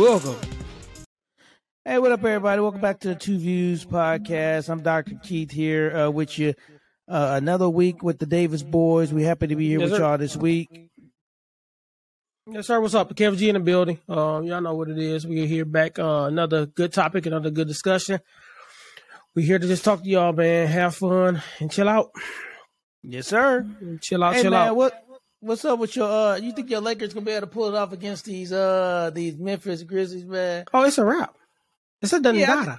Welcome. Hey, what up, everybody? Welcome back to the TuVues podcast. I'm Dr. Keith here uh, with you. Uh, another week with the Davis boys. We happy to be here Yes, with sir. y'all this week. Yes, sir. What's up? Kev G in the building. Um, y'all know what it is. We're here back. Uh, another good topic, another good discussion. We're here to just talk to y'all, man. Have fun and chill out. Yes, sir. Chill out, Hey, chill man, out. what what's up with your? uh You think your Lakers gonna be able to pull it off against these uh these Memphis Grizzlies, man? Oh, it's a wrap. It's a done Yeah, I-.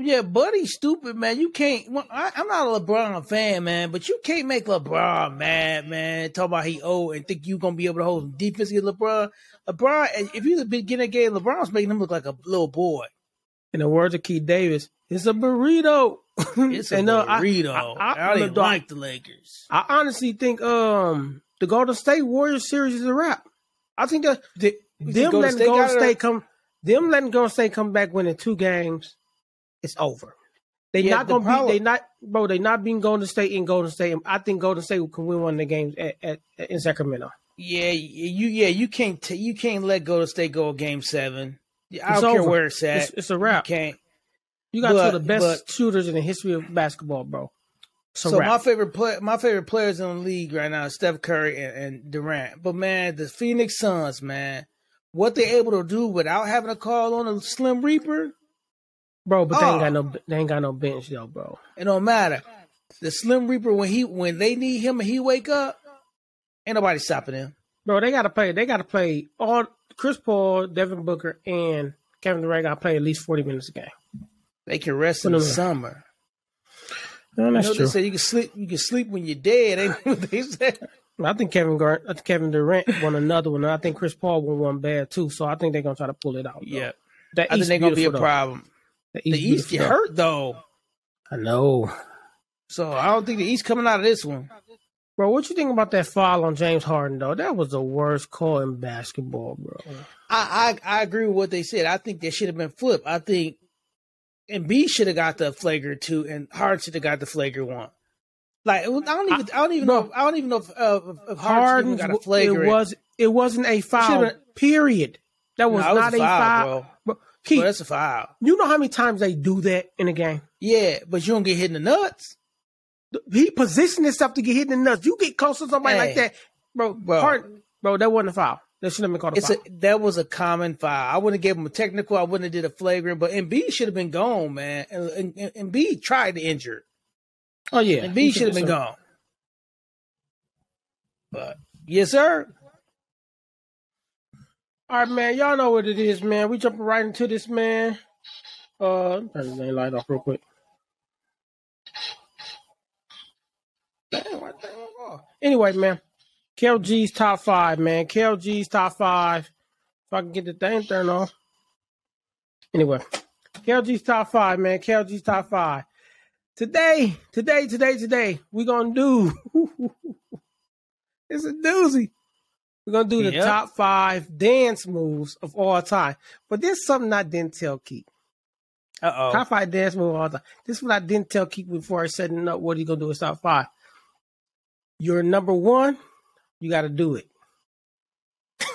Yeah, buddy, stupid, man. You can't. Well, I, I'm not a LeBron fan, man, but you can't make LeBron mad, man. Talk about he old and think you gonna be able to hold some defense against LeBron. LeBron, if you the beginning of game, LeBron's making him look like a little boy. In the words of Keith Davis, it's a burrito. It's a And, uh, burrito. I- I, I- don't even look, dog, like the Lakers. I honestly think um the Golden State Warriors series is a wrap. I think that the, them Golden letting State Golden? State come, them letting Golden State come back winning two games, it's over. They Yeah, not the gonna problem- beat. They not, bro. They not beating Golden State in Golden State. I think Golden State can win one of the games at, at, at in Sacramento. Yeah, you yeah you can't t- you can't let Golden State go game seven. I It's don't care where it's at. It's, it's a you wrap. can't. You got two of the best but- shooters in the history of basketball, bro. So my favorite play, my favorite players in the league right now is Steph Curry and, and Durant. But man, the Phoenix Suns, man, what they able to do without having to call on a Slim Reaper, bro, but they ain't Oh. got ah. no. They ain't got no bench though, bro. it don't matter. The Slim Reaper when he when they need him and he wake up, ain't nobody stopping him. Bro, they gotta play. They gotta play all Chris Paul, Devin Booker, and Kevin Durant gotta play at least forty minutes a game. They can rest in the summer. No, that's know true. they say you can sleep you can sleep when you're dead. Ain't what they said. I think Kevin Gar- I think Kevin Durant won another one, and I think Chris Paul won one bad too. So I think they're gonna try to pull it out. Yeah, the I think they're gonna be a though. problem. The The East, East get hurt though, I know, so I don't think the East coming out of this one. bro. What you think about that foul on James Harden though? That was the worst call in basketball, bro. I, I I agree with what they said. I think they should have been flipped. I think Embiid should have got the flagrant two, and Hard should have got the flagrant one. Like I don't even I, don't even bro. know I don't even know if, uh, if Hard Harden, got a it was it wasn't a foul. been- Period. That was No, it was not a a foul, foul, bro. Keith, But that's a foul. you know how many times they do that in a game? Yeah, but you don't get hit in the nuts. He positioned himself to get hit in the nuts. You get close to somebody Hey. like that, bro. Bro. Harden, bro, that wasn't a foul. That shouldn't have been called a It's foul. a that was a common foul. I wouldn't have gave him a technical. I wouldn't have did a flagrant. But Embiid should have been gone, man. And, and, and Embiid tried to injure. oh yeah, Embiid should have been gone. But yes, sir. All right, man. Y'all know what it is, man. We jumping right into this, man. Uh, turn main light off real quick. Damn, the off? Anyway, man. KLG's top five, man. KLG's top five. If I can get the thing turned off. Anyway, KLG's top five, man. KLG's top five. Today, today, today, today, we gonna do. it's a doozy. We're gonna do the Yep. top five dance moves of all time. But there's something I didn't tell Keith. Uh oh. Top five dance move of all time. This is what I didn't tell Keith before I setting up what he gonna do with top five. You're number one, you gotta do it.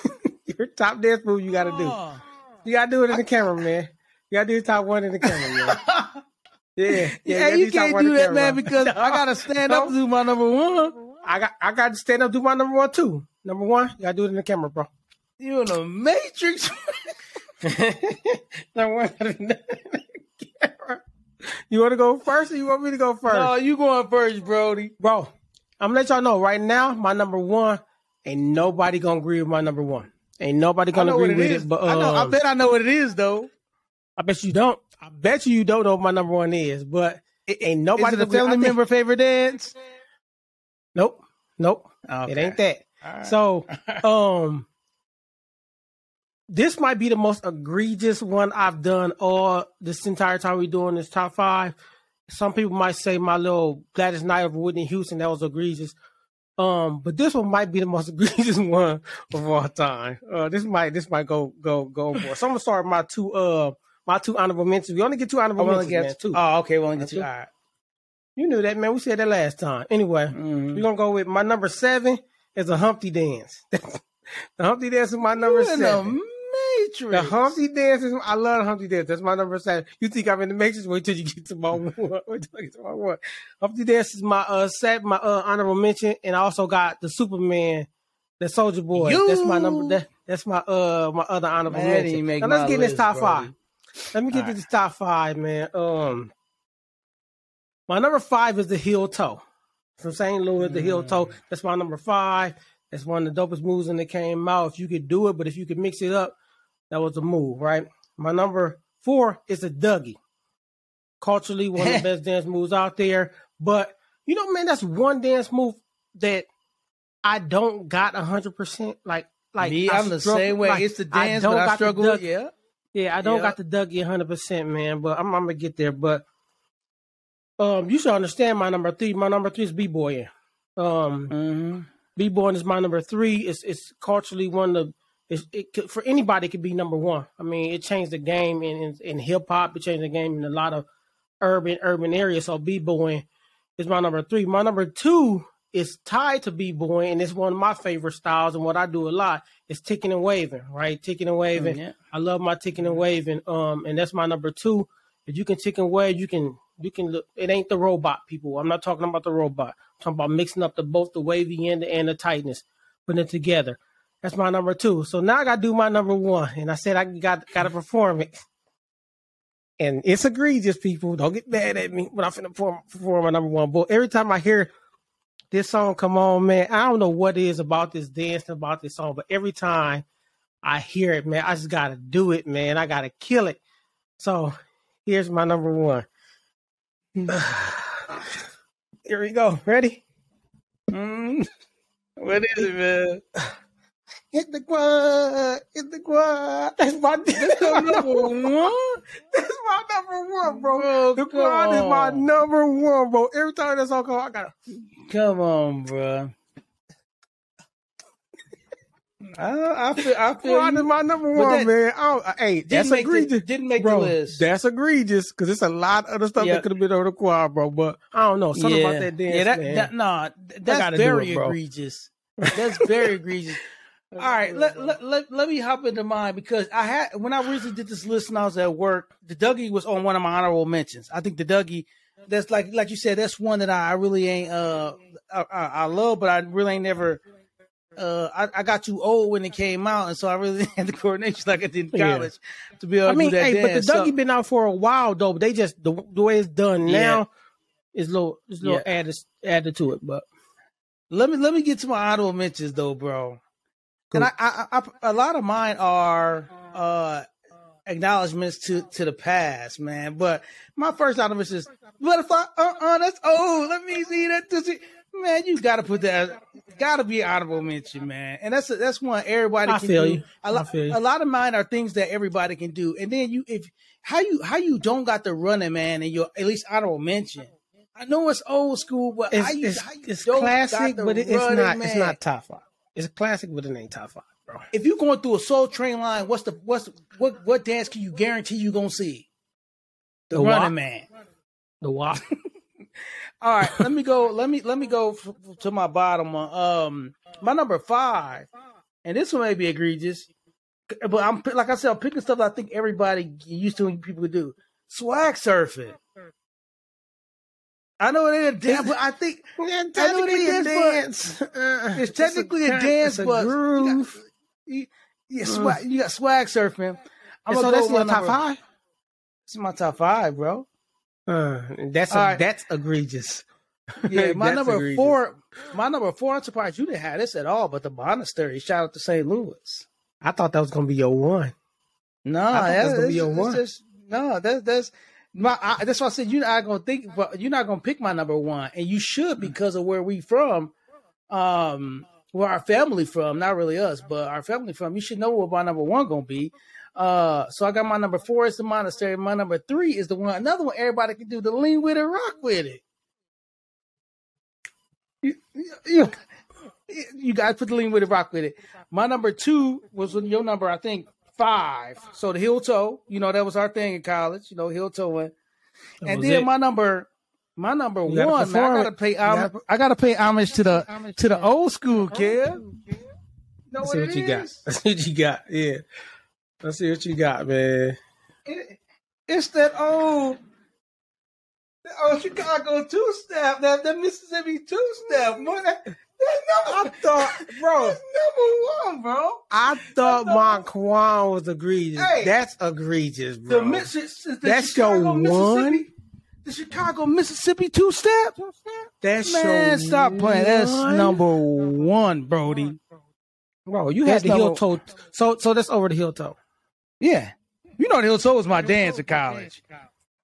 Your top dance move you gotta do. Oh. You gotta do it in the camera, man. You gotta do the top one in the camera, man. Yeah, yeah. Yeah, gotta you can't do that, camera. man, because I gotta stand up to do my number one. I got I got to stand up do my number one too. Number one, you gotta do it in the camera, bro. You in the Matrix? number one, gotta do it in the camera. You wanna go first or you want me to go first? no, you going first, Brody. Bro, I'm gonna let y'all know right now, my number one, ain't nobody gonna agree with my number one. Ain't nobody gonna agree it with is. it, but I know. I um, bet I know what it is, though. I bet you don't. I bet you you don't know what my number one is, but it ain't nobody. Is it a family think- member favorite dance? Nope. Nope. It ain't that. Right. So, um, this might be the most egregious one I've done all this entire time we're doing this top five. Some people might say my little Gladys Knight of Whitney Houston that was egregious. Um, but this one might be the most egregious one of all time. Uh, this might this might go go go for. So I'm gonna start my two uh my two honorable mentions. We only get two honorable mentions, to man. get Two. Oh, okay. We only get Two. All right. you knew that, man. We said that last time. Anyway, Mhm. we're gonna go with my number seven is a Humpty dance. the Humpty dance is my number You in seven. The Matrix. The Humpty Dance is. I love Humpty Dance. That's my number seven. You think I'm in the Matrix? Wait till you get to my one. Wait till I get to my one. Humpty Dance is my uh set, my uh honorable mention, and I also got the Superman, the Soldier Boy. You- That's my number. That, that's my uh my other honorable Man, mention. Now let's get in this top Brody. five. Let me get All to right. this top five, man. Um, my number five is the Heel Toe from St. Louis. The Heel Toe. Mm. That's my number five. That's one of the dopest moves when it came out. If you could do it, but if you could mix it up, that was a move, right? My number four is a Dougie. Culturally, one of the best dance moves out there. But you know, man, that's one dance move that I don't got hundred percent. Like, like Me, I I'm the struggle- same way. like, it's the I dance, don't but I struggle. Dougie. yeah. Yeah, I don't Yeah. got the Dougie 100%, man, but I'm, I'm going to get there. But um, you should understand my number three. My number three is B-Boying. Um, Mm-hmm. B-Boying is my number three. It's, it's culturally one of the, it's, it could, for anybody, it could be number one. I mean, it changed the game in, in, in hip hop. It changed the game in a lot of urban, urban areas. So B-Boying is my number three. My number two is tied to B-Boying, and it's one of my favorite styles. And what I do a lot is ticking and waving, right? Ticking and waving. Yeah. I love my ticking and waving. Um, and that's my number two. If you can tick and wave, you can you can look. It ain't the robot people. I'm not talking about the robot. I'm talking about mixing up the both the wavy end and the tightness, putting it together. That's my number two. So now I got to do my number one, and I said I got got to perform it. And it's egregious, people. Don't get mad at me when I'm finna perform, perform my number one. But every time I hear this song come on, man, I don't know what is about this dance, and about this song, but every time I hear it, man, I just gotta do it, man. I gotta kill it. So here's my number one. Here we go. Ready? Mm. What is it, man? Hit the Quan. Hit the Quan. That's my, that's my number one. That's my number one, bro. Bro, the come Quan is my number one, bro. Every time that song comes, I gotta. Come on, bro. I, I feel, I feel Quan is my number one, that- man. I don't, uh, hey, that's make the- egregious. didn't make the list. That's egregious because it's a lot of other stuff Yeah. that could have been over the Quan, bro. But I don't know something about that dance, yeah, that, man. that nah, th- that's very it, egregious. That's very egregious. All right, let, let, let, let me hop into mine because I had when I originally did this list and I was at work, the Dougie was on one of my honorable mentions. I think the Dougie, that's like like you said, that's one that I, I really ain't uh I, I, I love, but I really ain't never uh I, I got too old when it came out, and so I really had the coordination like I did in Yeah. college to be able I to mean, do that hey, but the dance. So- Dougie been out for a while though. But they just the, the way it's done Yeah. now is little is little Yeah. added added to it. But Let me let me get to my honorable mentions though, bro. And I, I, I, a lot of mine are uh acknowledgments to to the past, man. But my first mention is butterfly. Uh, uh that's old. Let me see that. Is- Man, you got to put that. Got to be honorable mention, man. And that's that's one everybody I can feel do. you. A I lot, feel you. a lot of mine are things that everybody can do. And then you, if how you how you don't got the running man and your at least honorable mention. I know it's old school, but it's how you, it's, how you it's don't classic, but it's not it's man? not top five. It's a classic, but it ain't top five, bro. if you're going through a Soul Train line, what's the what's what what dance can you guarantee you gonna see? The, The Running what? Man. The walk. All right, let me go. Let me let me go f- f- to my bottom one. Um, my number five, and this one may be egregious, but I'm like I said, I'm picking stuff I think everybody used to and people could do. Swag surfing. I know it ain't a dance, but I think Yeah, technically technically a a dance. Uh, it's technically a, kind- dance, it's a but you got- you, you, swag, you got swag surfing. I'm so that's your my top five. It's my top five, bro. Uh, that's a, right. that's egregious. Yeah, my number egregious. four. My number four. I'm surprised you didn't have this at all, but the monastery. Shout out to St. Louis. I thought that was gonna be your one. No, that that's, gonna be your one. just- no, that's that's my. I, that's why I said you're not gonna think, but you're not gonna pick my number one, and you should because of where we from. Um, where our family from, not really us, but our family from. You should know what my number one gonna be. Uh, so I got my number four is the monastery. My number three is the one, another one everybody can do the lean with it, rock with it. You, you, you guys put the lean with it, rock with it. My number two was your number, I think five. So the heel toe, you know, that was our thing in college. You know, heel toeing. That And then it. my number, my number You gotta one, man, I gotta pay homage. I gotta pay homage to the to the old school kid. You know Let's what see what you got. is? Let's see what you got. Yeah. Let's see what you got, man. It, it's that old. Oh, Chicago two step, that, that Mississippi two step, boy. That, that's number, I thought, bro, that's number one, bro. I thought my Quan was egregious. Hey. That's egregious, The, bro. Missi- the That's Chicago, your Mississippi, the Chicago Mississippi two step. That's Man, your stop playing. That's number one, Brody. Bro, you had That's the heel toe. So, so that's over the heel toe. Yeah, you know the Hill Toe was my dance in college.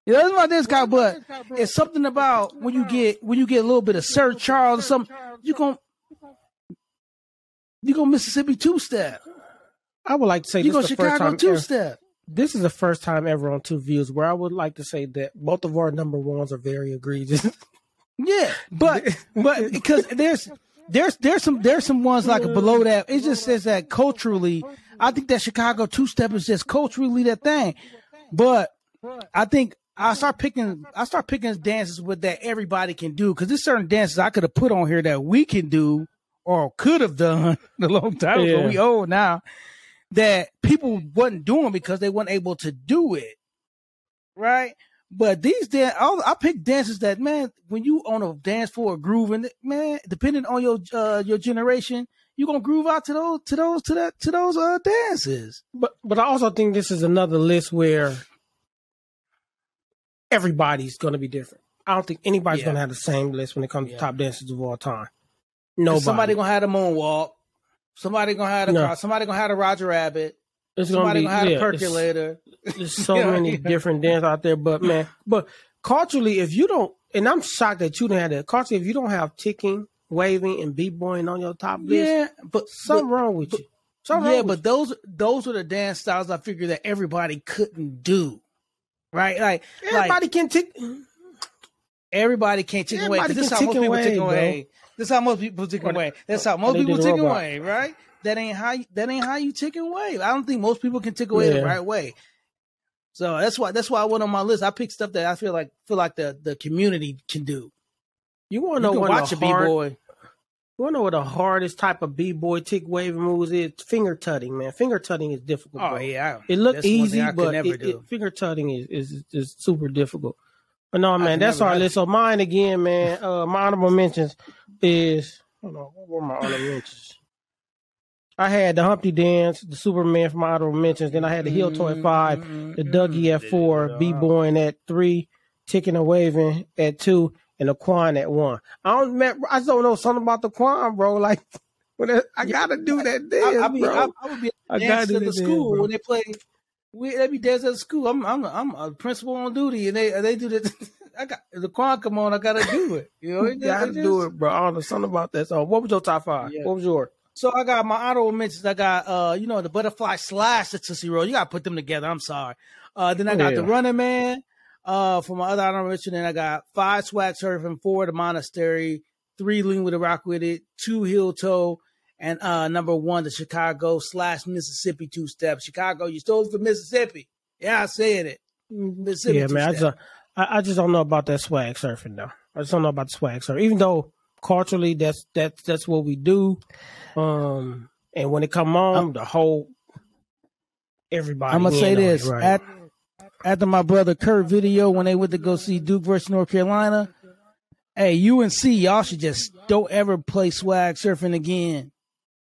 Yeah, that's my dance college, but it's something about when you get when you get a little bit of Sir Charles or something, you gon' you go Mississippi two step. I would like to say You this go is the first Chicago time. two step. this is the first time ever on TuVues where I would like to say that both of our number ones are very egregious. Yeah, but but because there's there's there's some there's some ones like below that. It just says that culturally, I think that Chicago two step is just culturally that thing. But I think I start picking I start picking dances with that everybody can do because there's certain dances I could have put on here that we can do or could have done a long time ago. Yeah. We old now that people wasn't doing because they weren't able to do it, right? But these dan all I pick dances that man, when you on a dance floor grooving, man, depending on your uh your generation, you gonna groove out to those to those to that to those uh dances. but but I also think this is another list where everybody's going to be different. I don't think anybody's Yeah. going to have the same list when it comes Yeah. to top dancers of all time. Nobody. Somebody gonna have the moonwalk. Somebody gonna have the No. Somebody gonna have the Roger Rabbit. it's going to Somebody be gonna have yeah, it's- percolator. There's so Yeah, many yeah. different dances out there, but man, but culturally, if you don't, and I'm shocked that you didn't have that. Culturally, if you don't have ticking, waving, and b-boying on your top list, Yeah, but something wrong with you. Something yeah, but with those those are the dance styles I figured that everybody couldn't do. Right? Like everybody like can tick. everybody can't away. 'cause Everybody This is can how most tick people take away, is how most people they- away. That's how most people do the take robot. away, right? That ain't how you, that ain't how you take away. I don't think most people can take away the right way. So that's why that's why I went on my list. I picked stuff that I feel like feel like the the community can do. You want to know what watch a a b hard, boy. You want to know what the hardest type of b-boy tick waving moves is? Finger tutting, man. Finger tutting is difficult. Oh bro. yeah, It That's one easy, thing I could but it, it, finger tutting is, is is super difficult. But no, man, that's never- our I- list. So mine again, man. Uh, my honorable mentions is hold on, what were my honorable mentions? I had the Humpty Dance, the Superman for my honorable mentions. Then I had the Heel Toe at five, mm-hmm, the mm-hmm. Dougie at four, B Boying at three, Ticking and Waving at two, and the Quan at one. I don't, man, I just don't know something about the Quan, bro. Like, when I, I gotta do that dance, I, I, mean, bro. I, I would be I gotta dancing do at the that dance, school bro. when they play. We they be dancing at school. I'm I'm I'm a principal on duty, and they they do that. I got the quan come on. I gotta do it. You know, You gotta do it, bro. I don't know something about that So, What was your top five? Yeah. What was yours? So I got my honorable mentions. I got uh, you know, the butterfly slash the Tootsie Roll. You gotta put them together. I'm sorry. Uh, then I got the Yeah. Running Man. Uh, for my other honorable mention, and I got five swag surfing, four the monastery, three lean with a rock with it, two heel toe, and uh, number one the Chicago slash Mississippi two step. Chicago, you stole it from Mississippi. Yeah, I said it. Mississippi yeah, man. I just, I, I just don't know about that swag surfing though. I just don't know about the swag surfing. Even though culturally that's that's that's what we do. Um, and when it come on, the whole everybody. I'm gonna say this: right? At, after my brother Kurt video when they went to go see Duke versus North Carolina, hey UNC, y'all should just don't ever play swag surfing again.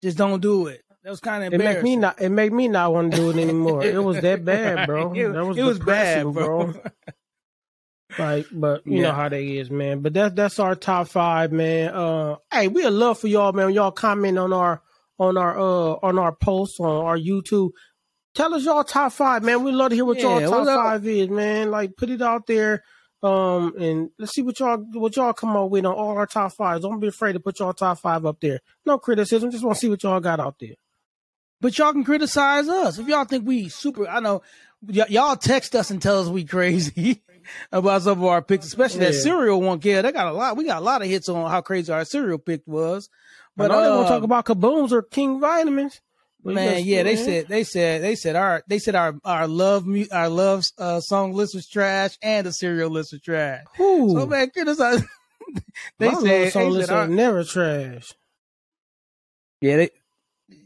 Just don't do it. That was kind of it make me not. It make me not want to do it anymore. it was that bad, bro. It- that was it was bad, depressing, bro. Like, but you know how that is, man. But that's that's our top five, man. Uh, hey, we'd love for y'all, man. Y'all comment on our on our uh on our posts on our YouTube. Tell us y'all top five, man. We'd love to hear what Yeah, y'all top five is, man. Like, put it out there. Um, and let's see what y'all what y'all come up with on all our top fives. Don't be afraid to put y'all top five up there. No criticism. Just want to see what y'all got out there. But y'all can criticize us if y'all think we super. I know y- y'all text us and tell us we crazy about some of our picks, especially that cereal one. Yeah, they got a lot. We got a lot of hits on how crazy our cereal pick was. But I they want to talk about kabooms or King Vitamins. Man, yeah, they said they said they said our they said our our love our love uh, song list was trash and the cereal list was trash. Who? So man, criticize. they My said, they song said list our- ain't never trash. yeah they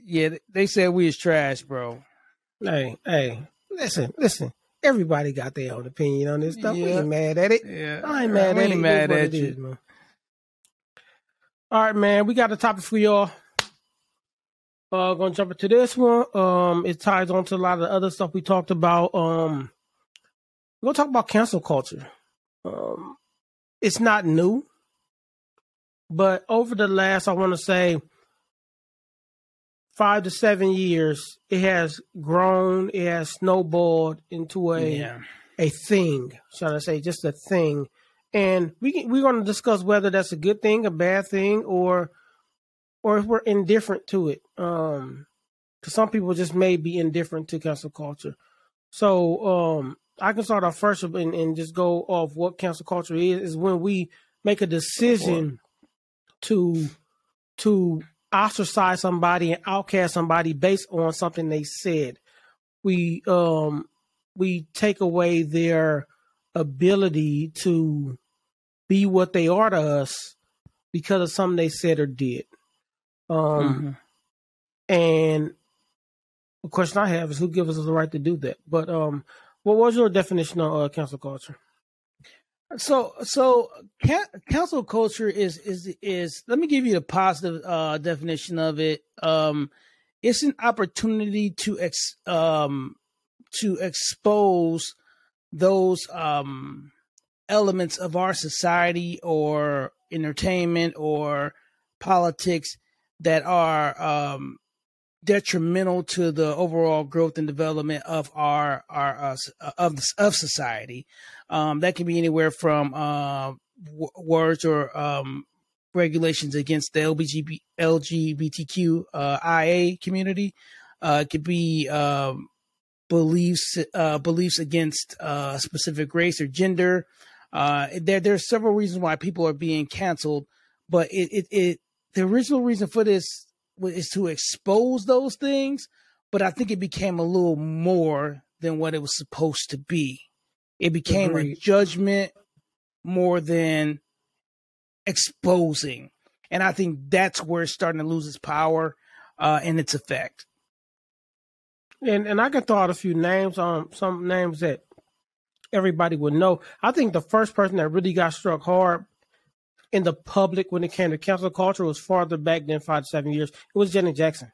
yeah they, said we is trash, bro. Hey, hey, listen, listen. Everybody got their own opinion on this stuff. Yeah. We ain't mad at it. Yeah. I ain't mad I at it. Mad at. Is, man. All right, man. We got a topic for y'all. Uh, gonna jump into this one. Um, it ties on to a lot of the other stuff we talked about. Um, we're gonna talk about cancel culture. Um, it's not new, but over the last, I want to say, five to seven years, it has grown. It has snowballed into a yeah. a thing. Shall I say, just a thing? And we we're going to discuss whether that's a good thing, a bad thing, or or if we're indifferent to it. Um, because some people just may be indifferent to cancel culture. So um, I can start off first and, and just go off what cancel culture is. Is when we make a decision to to ostracize somebody and outcast somebody based on something they said. We um we take away their ability to be what they are to us because of something they said or did. Um, mm-hmm. and the question I have is who gives us the right to do that? But um, what was your definition of uh, cancel culture? So, so cancel culture is is is. Let me give you the positive uh, definition of it. Um, it's an opportunity to ex um to expose those um elements of our society or entertainment or politics that are um, detrimental to the overall growth and development of our our uh, uh of of society. Um, that can be anywhere from uh, w- words or um, regulations against the LGBT, LGBTQ uh, IA community. Uh, it could be um, beliefs uh, beliefs against a specific race or gender. There, there are several reasons why people are being canceled, but it, it, it, the original reason for this is to expose those things, but I think it became a little more than what it was supposed to be. It became Agreed. a judgment more than exposing. And I think that's where it's starting to lose its power uh, and its effect. And and I can throw out a few names on um, some names that everybody would know. I think the first person that really got struck hard in the public when it came to cancel culture was farther back than five to seven years. It was Janet Jackson.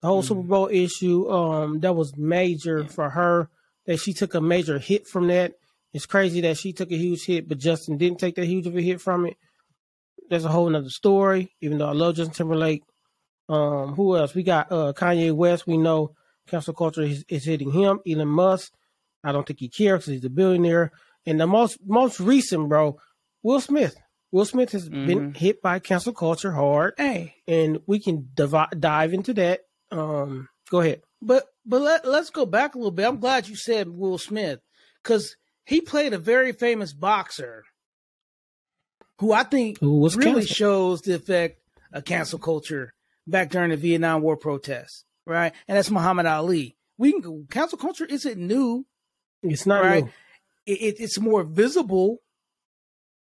The whole mm Super Bowl issue, um, that was major for her. That she took a major hit from that. It's crazy that she took a huge hit, but Justin didn't take that huge of a hit from it. There's a whole nother story. Even though I love Justin Timberlake, um, who else? We got uh, Kanye West. We know cancel culture is, is hitting him. Elon Musk. I don't think he cares because he's a billionaire. And the most most recent, bro, Will Smith. Will Smith has mm-hmm. been hit by cancel culture hard. Hey, and we can div- dive into that. Um, go ahead. But but let, let's go back a little bit. I'm glad you said Will Smith because he played a very famous boxer who I think who really canceled. shows the effect of cancel culture back during the Vietnam War protests, right? And that's Muhammad Ali. We can go, cancel culture isn't new. It's not right? It, it, it's more visible,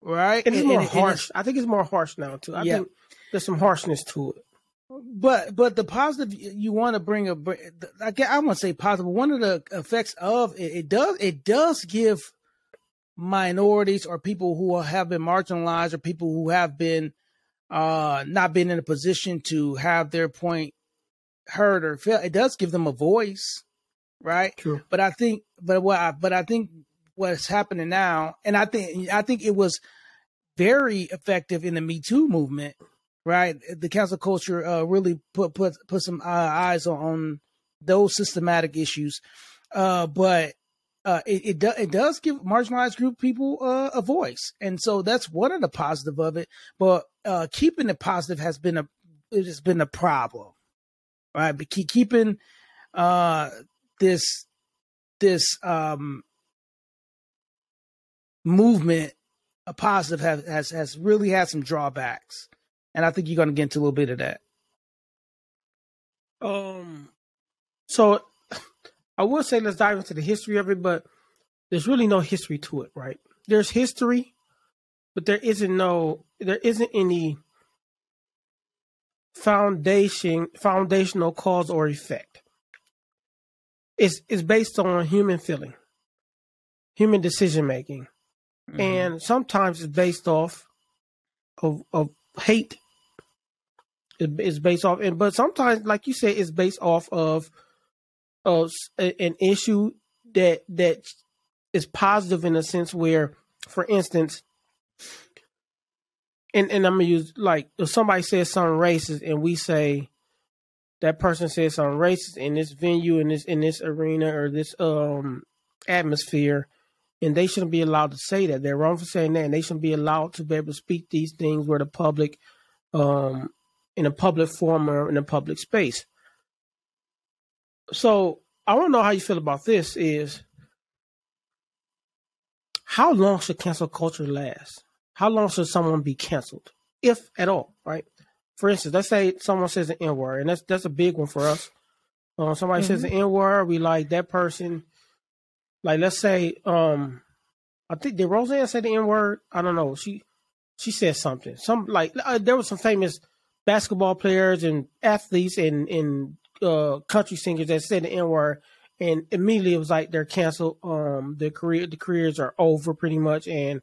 right? And it's and, more and, harsh. I think it's more harsh now too. I yeah. think there's some harshness to it. But but the positive you want to bring a I get I want to say positive. One of the effects of it, it does it does give minorities or people who have been marginalized or people who have been uh not been in a position to have their point heard or felt. It does give them a voice right? True. But I think, but what, I, but I think what's happening now, and I think, I think it was very effective in the Me Too movement, right? The cancel culture uh, really put put put some uh, eyes on, on, those systematic issues, uh, but. Uh, it it, do, it does give marginalized group people uh, a voice, and so that's one of the positive of it. But uh, keeping it positive has been a it has been a problem, right? But keep, keeping uh, this this um movement a positive has has has really had some drawbacks. And i think you're going to get into a little bit of that. Um so i would say let's dive into the history of it but there's really no history to it right? There's history but there isn't no there isn't any foundation foundational cause or effect. It's it's based on human feeling, human decision making, mm-hmm. and sometimes it's based off of of hate. it's based off, and but sometimes, like you said, it's based off of of an issue that that is positive in a sense where, for instance, and and I'm gonna use like if somebody says something racist and we say that person says something racist in this venue in this in this arena or this um atmosphere and they shouldn't be allowed to say that they're wrong for saying that and they shouldn't be allowed to be able to speak these things where the public um in a public forum or in a public space so i want to know how you feel about this is how long should cancel culture last how long should someone be canceled, if at all? Right. For instance, let's say someone says an N word, and that's that's a big one for us. Uh, somebody mm-hmm. says an N word, we like that person. Like let's say, um, I think did Roseanne say the N word? I don't know. She she said something. Some like uh, there were some famous basketball players and athletes and and uh, country singers that said the N word, and immediately it was like they're canceled. Um, their career the careers are over pretty much, and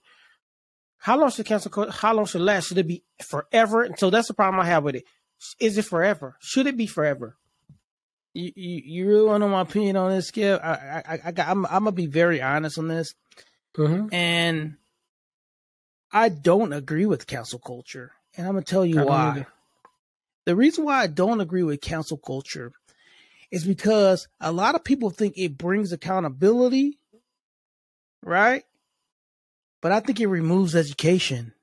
how long should cancel? How long should last? Should it be forever? And so that's the problem I have with it. Is it forever? Should it be forever? You you, you really want to know my opinion on this, Skip? I I, I got, I'm I'm gonna be very honest on this, mm-hmm. and I don't agree with cancel culture, and I'm gonna tell you why. The reason why I don't agree with cancel culture is because a lot of people think it brings accountability, right? but I think it removes education.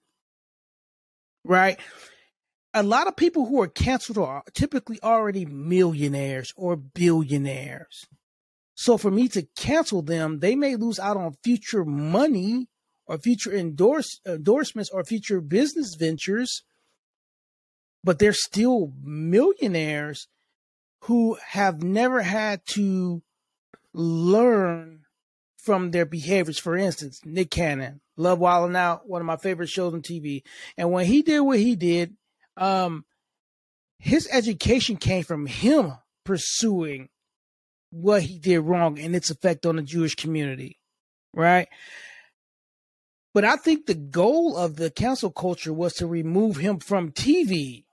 Right? A lot of people who are canceled are typically already millionaires or billionaires. So for me to cancel them, they may lose out on future money or future endorse, endorsements or future business ventures, but they're still millionaires who have never had to learn from their behaviors. For instance, Nick Cannon, Love Wild 'N Out, one of my favorite shows on TV. And when he did what he did, um, his education came from him pursuing what he did wrong and its effect on the Jewish community, right? But I think the goal of the cancel culture was to remove him from TV.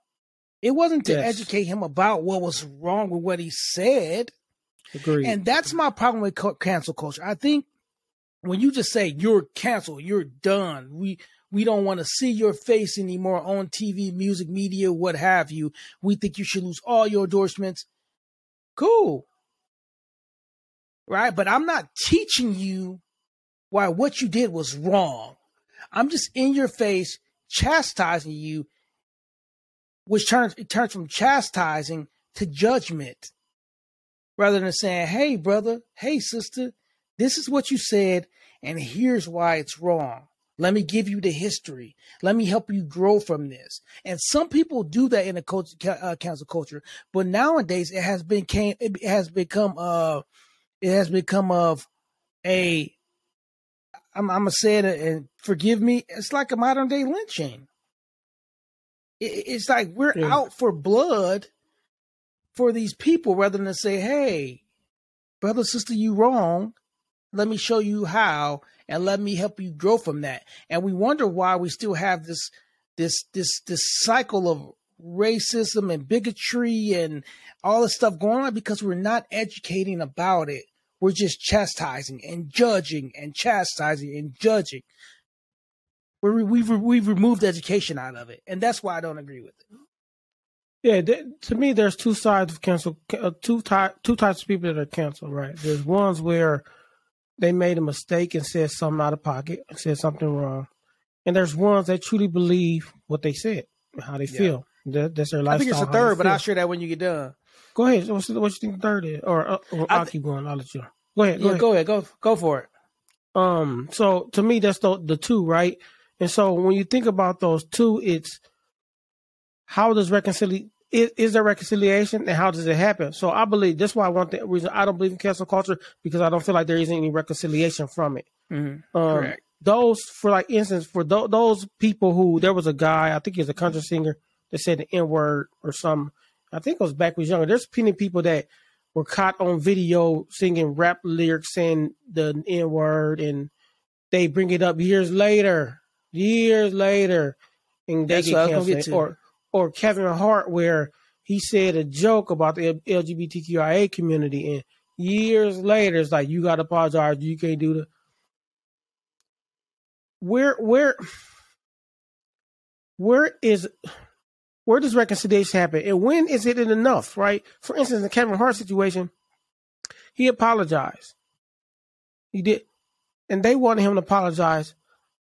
It wasn't to yes. educate him about what was wrong with what he said. Agreed. And that's my problem with cancel culture. I think when you just say you're canceled, you're done. We we don't want to see your face anymore on TV, music, media, what have you. We think you should lose all your endorsements. Cool. Right? But I'm not teaching you why what you did was wrong. I'm just in your face chastising you, which turns it turns from chastising to judgment. Rather than saying, Hey brother, hey sister, this is what you said, and here's why it's wrong. Let me give you the history. Let me help you grow from this. And some people do that in a culture, uh, cancel culture, but nowadays it has been came, it has become uh, it has become of a. I'm, I'm gonna say it and forgive me. It's like a modern day lynching. It, it's like we're yeah. out for blood for these people rather than say, "Hey, brother, sister, you wrong let me show you how and let me help you grow from that and we wonder why we still have this this this this cycle of racism and bigotry and all this stuff going on because we're not educating about it we're just chastising and judging and chastising and judging we're, we've we've removed education out of it and that's why i don't agree with it yeah, to me, there's two sides of cancel. Uh, two ty- two types of people that are canceled. Right? There's ones where they made a mistake and said something out of pocket, said something wrong. And there's ones that truly believe what they said, how they yeah. feel. That, that's their lifestyle. I think it's a third, but I'll share that when you get done. Go ahead. What's the, what you think the third is? Or, uh, or I'll th- keep going. I'll let you. Go ahead. Go yeah, ahead. Go ahead. Go go for it. Um. So to me, that's the the two, right? And so when you think about those two, it's how does reconciliation is, is, there reconciliation and how does it happen? So I believe that's why I want the reason I don't believe in cancel culture because I don't feel like there isn't any reconciliation from it. Mm-hmm. Um, Correct. Those for like instance for th- those people who there was a guy I think he's a country singer that said the N word or some I think it was back when he was younger. There's plenty of people that were caught on video singing rap lyrics saying the N word, and they bring it up years later, years later, and they That's get what I gonna canceled. Or or Kevin Hart, where he said a joke about the LGBTQIA community, and years later, it's like you got to apologize. You can't do the. Where where where is where does reconciliation happen, and when is it enough? Right. For instance, the Kevin Hart situation, he apologized. He did, and they wanted him to apologize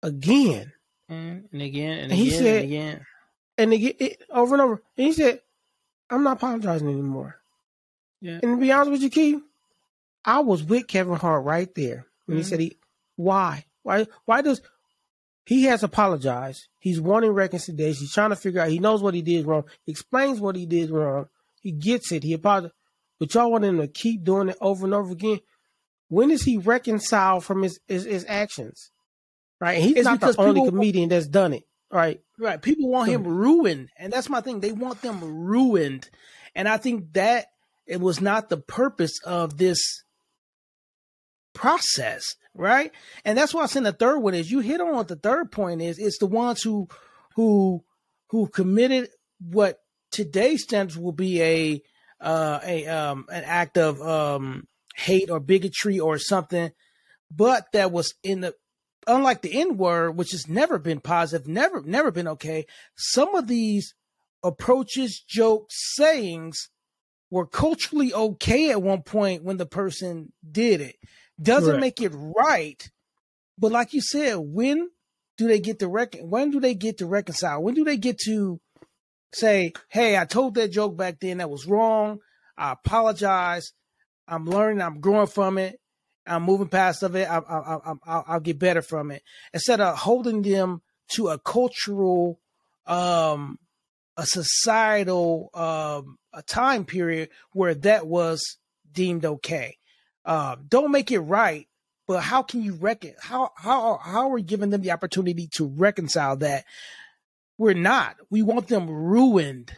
again Mm, and again and And he said- and again. And again it, over and over. And he said, "I'm not apologizing anymore." Yeah. And to be honest with you, Keith, I was with Kevin Hart right there when he Mhm. said, "He why why why does he has apologized? He's wanting reconciliation. He's trying to figure out. He knows what he did wrong. He explains what he did wrong. He gets it. He apologized. But y'all want him to keep doing it over and over again. When is he reconciled from his his, his actions? Right? And he's It's not the only comedian that's done it. Right? Right. People want him ruined. And that's my thing. They want them ruined. And I think that it was not the purpose of this process. Right. And that's why I said the third one is you hit on what the third point is. It's the ones who who who committed what today's standards will be a uh a um an act of um hate or bigotry or something, but that was in the unlike the N word, which has never been positive, never never been okay. Some of these approaches, jokes, sayings were culturally okay at one point when the person did it. Doesn't Correct. make it right, but like you said, when do they get to rec- When do they get to reconcile? When do they get to say, "Hey, I told that joke back then that was wrong. I apologize. I'm learning. I'm growing from it. I'm moving past of it. I, I, I, I'll, get better from it." Instead of holding them to a cultural, um, a societal, um, a time period where that was deemed okay. Uh, don't make it right, but how can you reckon? How how how are we giving them the opportunity to reconcile that? We're not. We want them ruined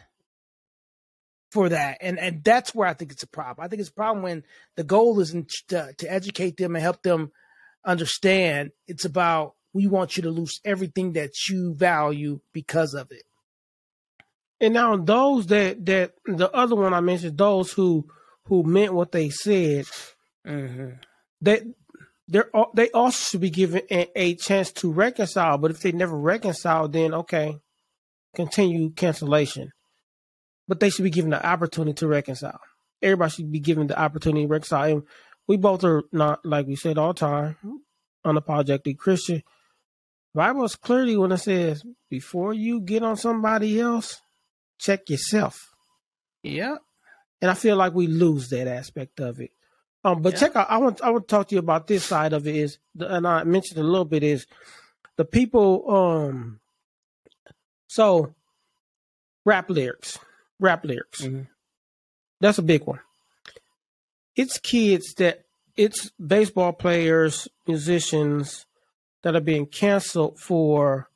for that, and and that's where I think it's a problem. I think it's a problem when the goal isn't to, to educate them and help them understand. It's about we want you to lose everything that you value because of it. And now those that that the other one I mentioned, those who who meant what they said, Mm-hmm. that they're they also should be given a, a chance to reconcile. But if they never reconcile, then okay, continue cancellation. But they should be given the opportunity to reconcile. Everybody should be given the opportunity to reconcile. And we both are not like we said all the time, unapologetically Christian. Bible is clearly when it says before you get on somebody else, check yourself. Yeah. and I feel like we lose that aspect of it. Um, but Yeah. check out. I want I want to talk to you about this side of it. Is the, and I mentioned a little bit is the people. Um, so rap lyrics, rap lyrics. Mhm. That's a big one. It's kids that it's baseball players, musicians that are being canceled for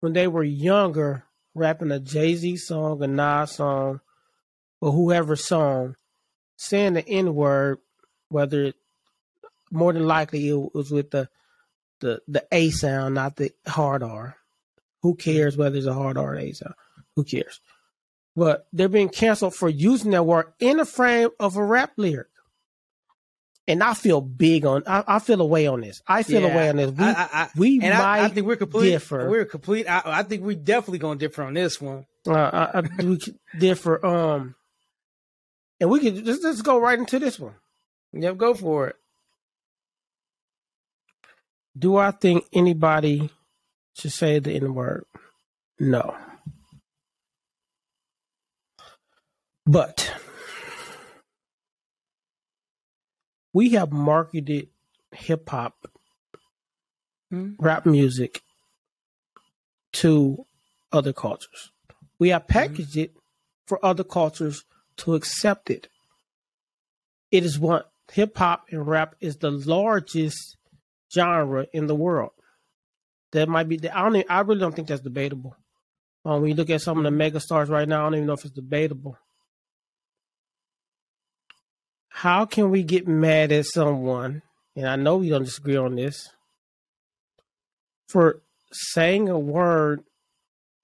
when they were younger, rapping a Jay Z song, a Nas song, or whoever song, saying the N word, whether it, more than likely it was with the the the A sound, not the hard R. Who cares whether it's a hard R or A sound? Who cares? But they're being canceled for using that word in the frame of a rap lyric. And I feel big on. I, I feel away on this. I feel Yeah. away on this. We I, I, we might I, I think we're complete. differ. We're complete. I, I think we're definitely going to differ on this one. uh, I, I, we differ. Um, and we could just let's go right into this one. Yep, go for it. Do I think anybody should say the N word? No. But we have marketed hip hop, Hmm. rap music to other cultures. We have packaged it for other cultures to accept it. It is what hip hop and rap is the largest genre in the world. That might be. I don't. Even, I really don't think that's debatable. Um, when you look at some of the mega stars right now, I don't even know if it's debatable. How can we get mad at someone? And I know we don't disagree on this for saying a word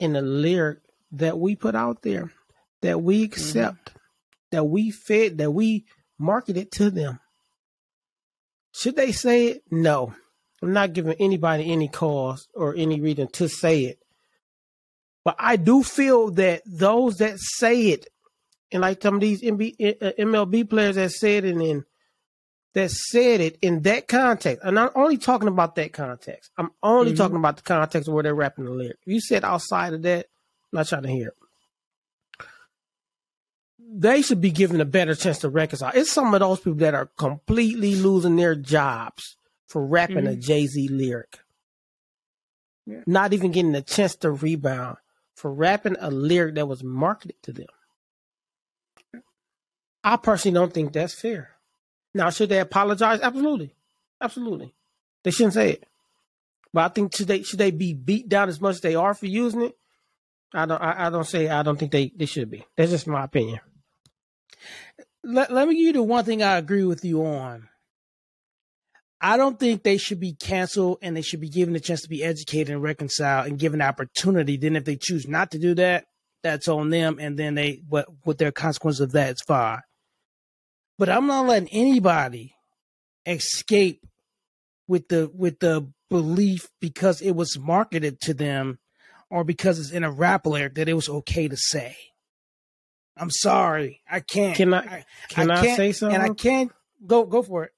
in a lyric that we put out there, that we mm-hmm. accept, mm-hmm. that we fed, that we marketed to them. Should they say it? No. I'm not giving anybody any cause or any reason to say it. But I do feel that those that say it, and like some of these MLB uh, players that said it in that said it in that context, I'm not only talking about that context. I'm only mm-hmm. talking about the context of where they're rapping the lyric. If you said outside of that, I'm not trying to hear it they should be given a better chance to reconcile. It's some of those people that are completely losing their jobs for rapping mm-hmm. a Jay Z lyric. Yeah. Not even getting a chance to rebound for rapping a lyric that was marketed to them. I personally don't think that's fair. Now, should they apologize? Absolutely, absolutely. They shouldn't say it. But I think should they should they be beat down as much as they are for using it? I don't. I, I don't say. I don't think they they should be. That's just my opinion let, let me give you the one thing I agree with you on. I don't think they should be canceled and they should be given a chance to be educated and reconciled and given opportunity. Then if they choose not to do that, that's on them. And then they what what their consequence of that is fine. But I'm not letting anybody escape with the with the belief because it was marketed to them or because it's in a rap lyric that it was okay to say. I'm sorry. I can't. Can I? Can I, I say something? And I can't go go for it.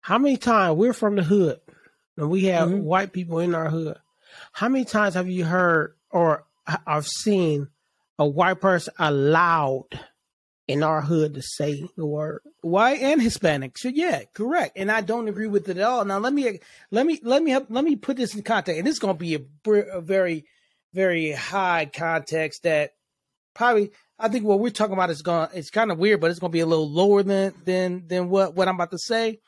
How many times we're from the hood and we have mm-hmm. white people in our hood? How many times have you heard or I've seen a white person allowed in our hood to say the word white and Hispanic? So yeah, correct. And I don't agree with it at all. Now let me let me let me help, let me put this in context. And this is going to be a, a very very high context that probably I think what we're talking about is going it's kind of weird, but it's going to be a little lower than than than what what I'm about to say.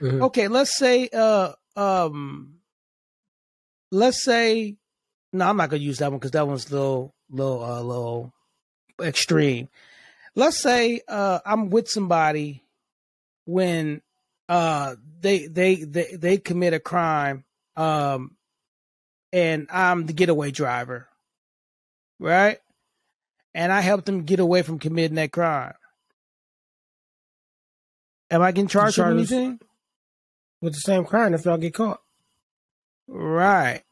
Mm-hmm. Okay, let's say uh um let's say no, I'm not going to use that one cuz that one's a little little uh little extreme. Let's say uh I'm with somebody when uh they they they they commit a crime um and I'm the getaway driver. Right? and I help them get away from committing that crime. Am I getting charged with anything? With the same crime if y'all get caught. Right.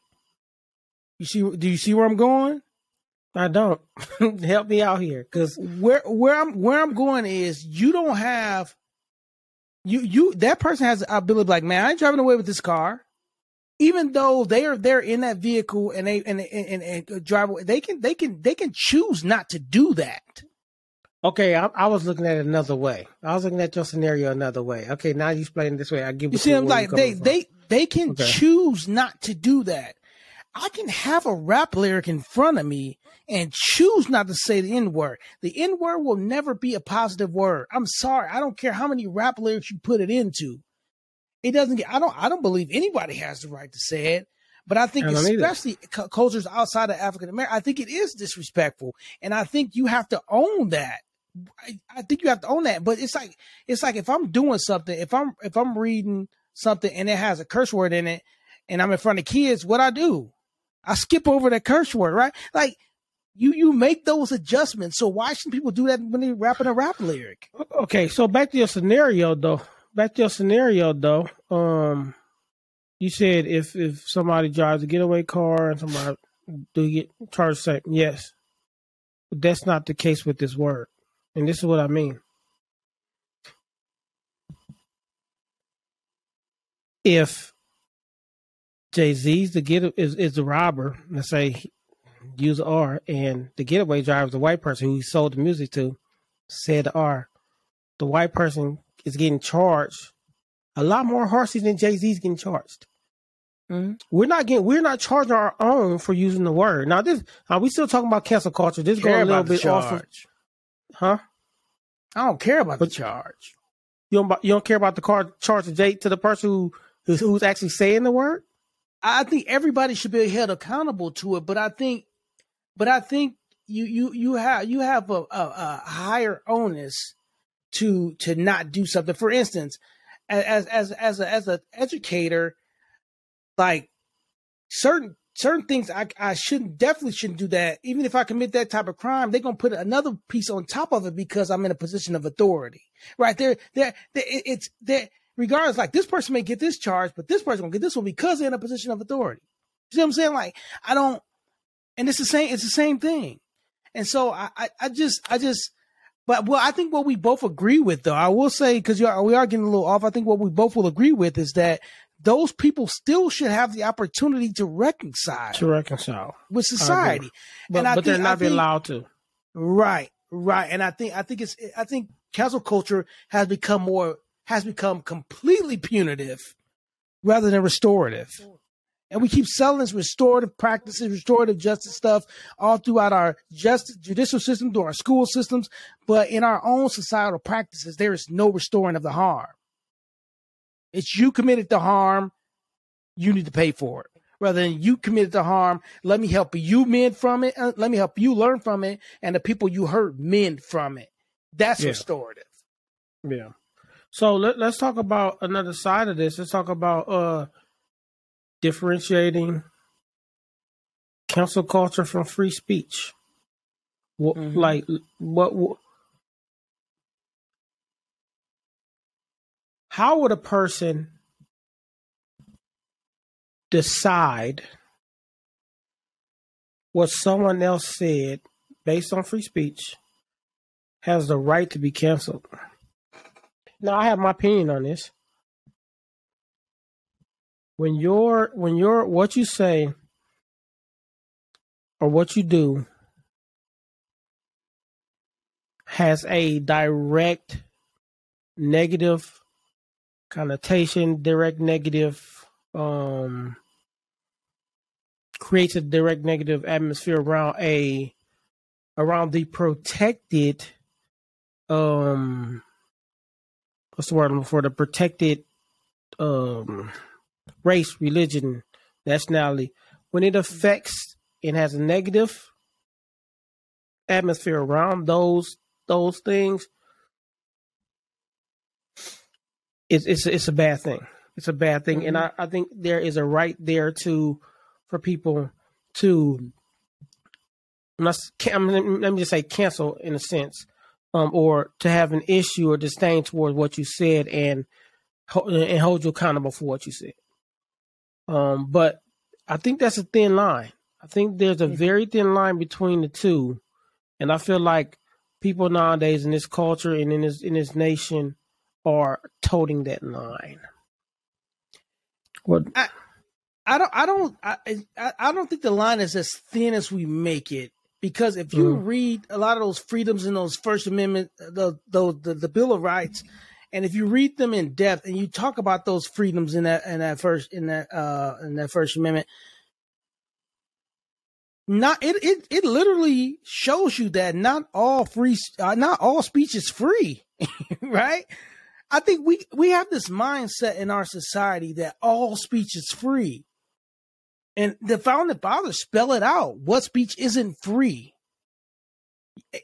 You see do you see where I'm going? I don't. Help me out here cuz where where I'm where I'm going is you don't have you you that person has the ability like, man, I ain't driving away with this car even though they are there in that vehicle and they and and, and, and drive away, they can they can they can choose not to do that. Okay, I, I, was looking at it another way. I was looking at your scenario another way. Okay, now you explain it this way. I give you see. I'm like they from. they they can okay. choose not to do that. I can have a rap lyric in front of me and choose not to say the N word. The N word will never be a positive word. I'm sorry. I don't care how many rap lyrics you put it into. It doesn't get. I don't. I don't believe anybody has the right to say it. But I think, I especially c- cultures outside of African American, I think it is disrespectful, and I think you have to own that. I, I, think you have to own that. But it's like it's like if I'm doing something, if I'm if I'm reading something and it has a curse word in it, and I'm in front of kids, what I do? I skip over that curse word, right? Like you you make those adjustments. So why shouldn't people do that when they're rapping a rap lyric? Okay, so back to your scenario though back to your scenario though. Um, you said if if somebody drives a getaway car and somebody do get charged same, yes, but that's not the case with this word, and this is what I mean. If Jay Z's the get is is the robber, let's say use R, and the getaway driver is the white person who he sold the music to, said R. The white person is getting charged a lot more harshly than Jay Z's getting charged. Mm-hmm. We're not getting we're not charging our own for using the word. Now this are we still talking about cancel culture. This goes a little bit off of, huh? I don't care about but the charge. You don't you don't care about the car charge of Jay to the person who who's, who's actually saying the word? I think everybody should be held accountable to it, but I think but I think you you you have you have a, a, a higher onus to to not do something. For instance, as as as a, as an educator, like certain certain things I, I shouldn't definitely shouldn't do that. Even if I commit that type of crime, they're gonna put another piece on top of it because I'm in a position of authority. Right there, there, it's there. Regardless, like this person may get this charge, but this person gonna get this one because they're in a position of authority. You see what I'm saying? Like I don't, and it's the same. It's the same thing. And so I, I, I just, I just, but well, I think what we both agree with, though, I will say because we are getting a little off. I think what we both will agree with is that those people still should have the opportunity to reconcile to reconcile with society, but, but they're not think, allowed to. Right, right, and I think I think it's I think cancel culture has become more has become completely punitive rather than restorative. And we keep selling this restorative practices, restorative justice stuff all throughout our justice judicial system, through our school systems. But in our own societal practices, there is no restoring of the harm. It's you committed the harm, you need to pay for it. Rather than you committed the harm, let me help you mend from it. Uh, let me help you learn from it, and the people you hurt mend from it. That's yeah. restorative. Yeah. So let, us talk about another side of this. Let's talk about uh differentiating cancel culture from free speech. What, mm-hmm. Like what, what how would a person decide what someone else said based on free speech has the right to be canceled? Now, I have my opinion on this. When you're, when you're, what you say or what you do has a direct negative connotation, direct negative, um, creates a direct negative atmosphere around a around the protected um what's the word for the protected um race, religion, nationality, when it affects and has a negative atmosphere around those those things, it's it's it's a bad thing. It's a bad thing, mm-hmm. and I, I think there is a right there to for people to let me just say cancel in a sense, um, or to have an issue or disdain towards what you said and and hold you accountable for what you said. Um, but I think that's a thin line. I think there's a very thin line between the two, and I feel like people nowadays in this culture and in this in this nation are toting that line. What? I, I don't. I don't. I, I don't think the line is as thin as we make it. Because if you mm. read a lot of those freedoms in those First Amendment, the, the the the Bill of Rights, and if you read them in depth and you talk about those freedoms in that in that first in that uh in that First Amendment, not it it it literally shows you that not all free uh, not all speech is free, right? I think we we have this mindset in our society that all speech is free. And the founding fathers spell it out. What speech isn't free?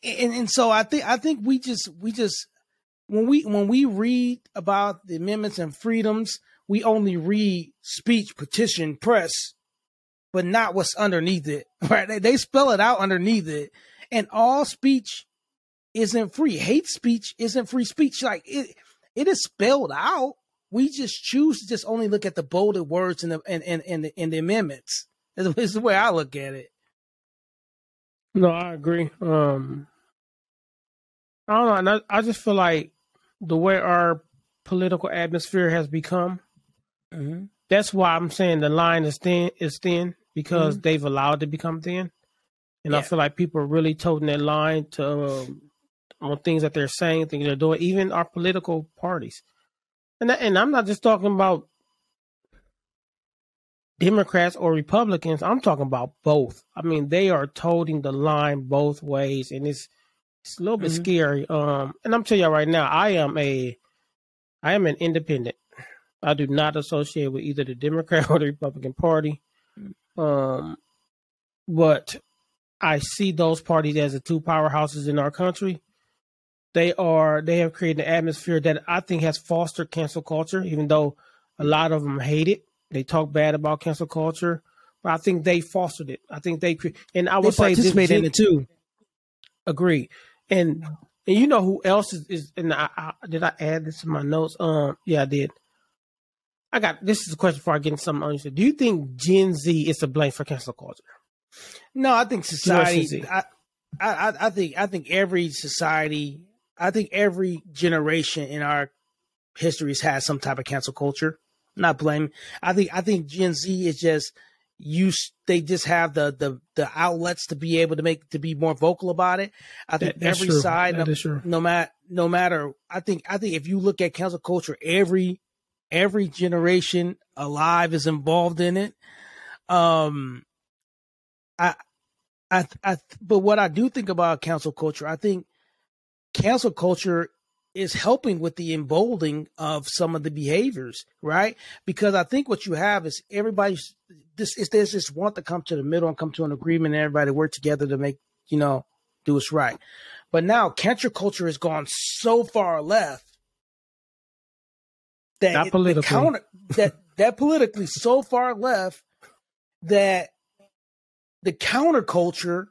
And and so I think I think we just we just when we when we read about the amendments and freedoms, we only read speech, petition, press, but not what's underneath it. Right? They, they spell it out underneath it. And all speech isn't free. Hate speech isn't free speech. Like it it is spelled out. We just choose to just only look at the bolded words in the in in, in the, in the amendments. This is the way I look at it. No, I agree. Um, I don't know. I just feel like the way our political atmosphere has become. Mm-hmm. That's why I'm saying the line is thin. Is thin because mm-hmm. they've allowed it to become thin, and yeah. I feel like people are really toting that line to um, on things that they're saying, things they're doing, even our political parties. And and I'm not just talking about Democrats or Republicans. I'm talking about both. I mean, they are toting the line both ways, and it's it's a little bit mm-hmm. scary. Um, and I'm telling you right now, I am a I am an independent. I do not associate with either the Democrat or the Republican Party. Um, but I see those parties as the two powerhouses in our country, they are they have created an atmosphere that I think has fostered cancel culture, even though a lot of them hate it. They talk bad about cancel culture, but I think they fostered it. I think they and I would they say participate in it too. Agree. And and you know who else is, is and I, I, did I add this to my notes? Um, yeah, I did. I got this is a question before I get into something on you. Do you think Gen Z is to blame for cancel culture? No, I think society. I, I, I think I think every society, I think every generation in our histories has some type of cancel culture. not blame. I think I think Gen Z is just use they just have the the the outlets to be able to make to be more vocal about it. I think that, every true. side, no, no matter no matter, I think I think if you look at cancel culture, every every generation alive is involved in it. Um, I, I, I, but what I do think about cancel culture, I think cancel culture is helping with the emboldening of some of the behaviors, right? Because I think what you have is everybody's this is there's this want to come to the middle and come to an agreement and everybody work together to make, you know, do what's right. But now cancel culture has gone so far left that Not politically. counter that that politically so far left that the counterculture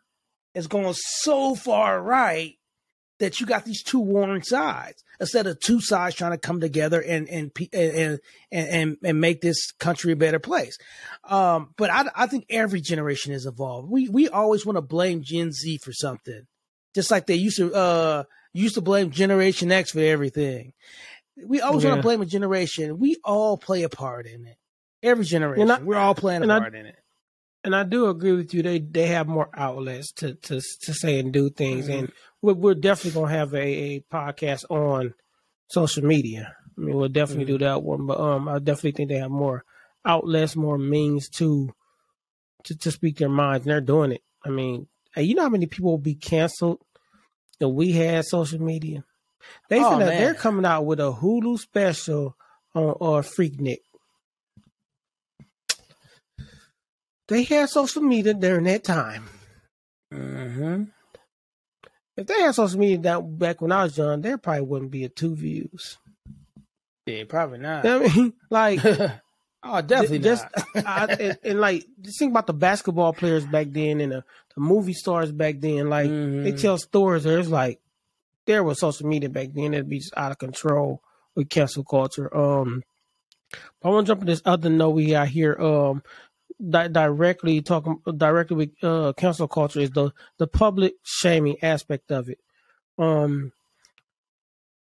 is going so far right that you got these two warring sides instead of two sides trying to come together and and and and and, make this country a better place. Um, but I, I think every generation is evolved. We we always want to blame Gen Z for something, just like they used to uh used to blame Generation X for everything. We always yeah. want to blame a generation. We all play a part in it. Every generation, I, we're all playing a part I, in it and I do agree with you. They they have more outlets to to to say and do things, mm-hmm. and we're, we're, definitely gonna have a, a podcast on social media. I mean, we'll definitely mm-hmm. do that one, but um, I definitely think they have more outlets, more means to to to speak their minds, and they're doing it. I mean, hey, you know how many people will be canceled that we had social media? They oh, finna, they're coming out with a Hulu special on or Freaknik they had social media during that time. Mm-hmm. If they had social media that back when I was young, there probably wouldn't be a TuVues. Yeah, probably not. I mean, like, oh, definitely just, I, and, and, like, just think about the basketball players back then and the, the movie stars back then. Like, mm-hmm. they tell stories. There's like, there was social media back then that'd be just out of control with cancel culture. Um, I want to jump to this other note we got here. Um, di- directly talking directly with uh, cancel culture is the the public shaming aspect of it. Um,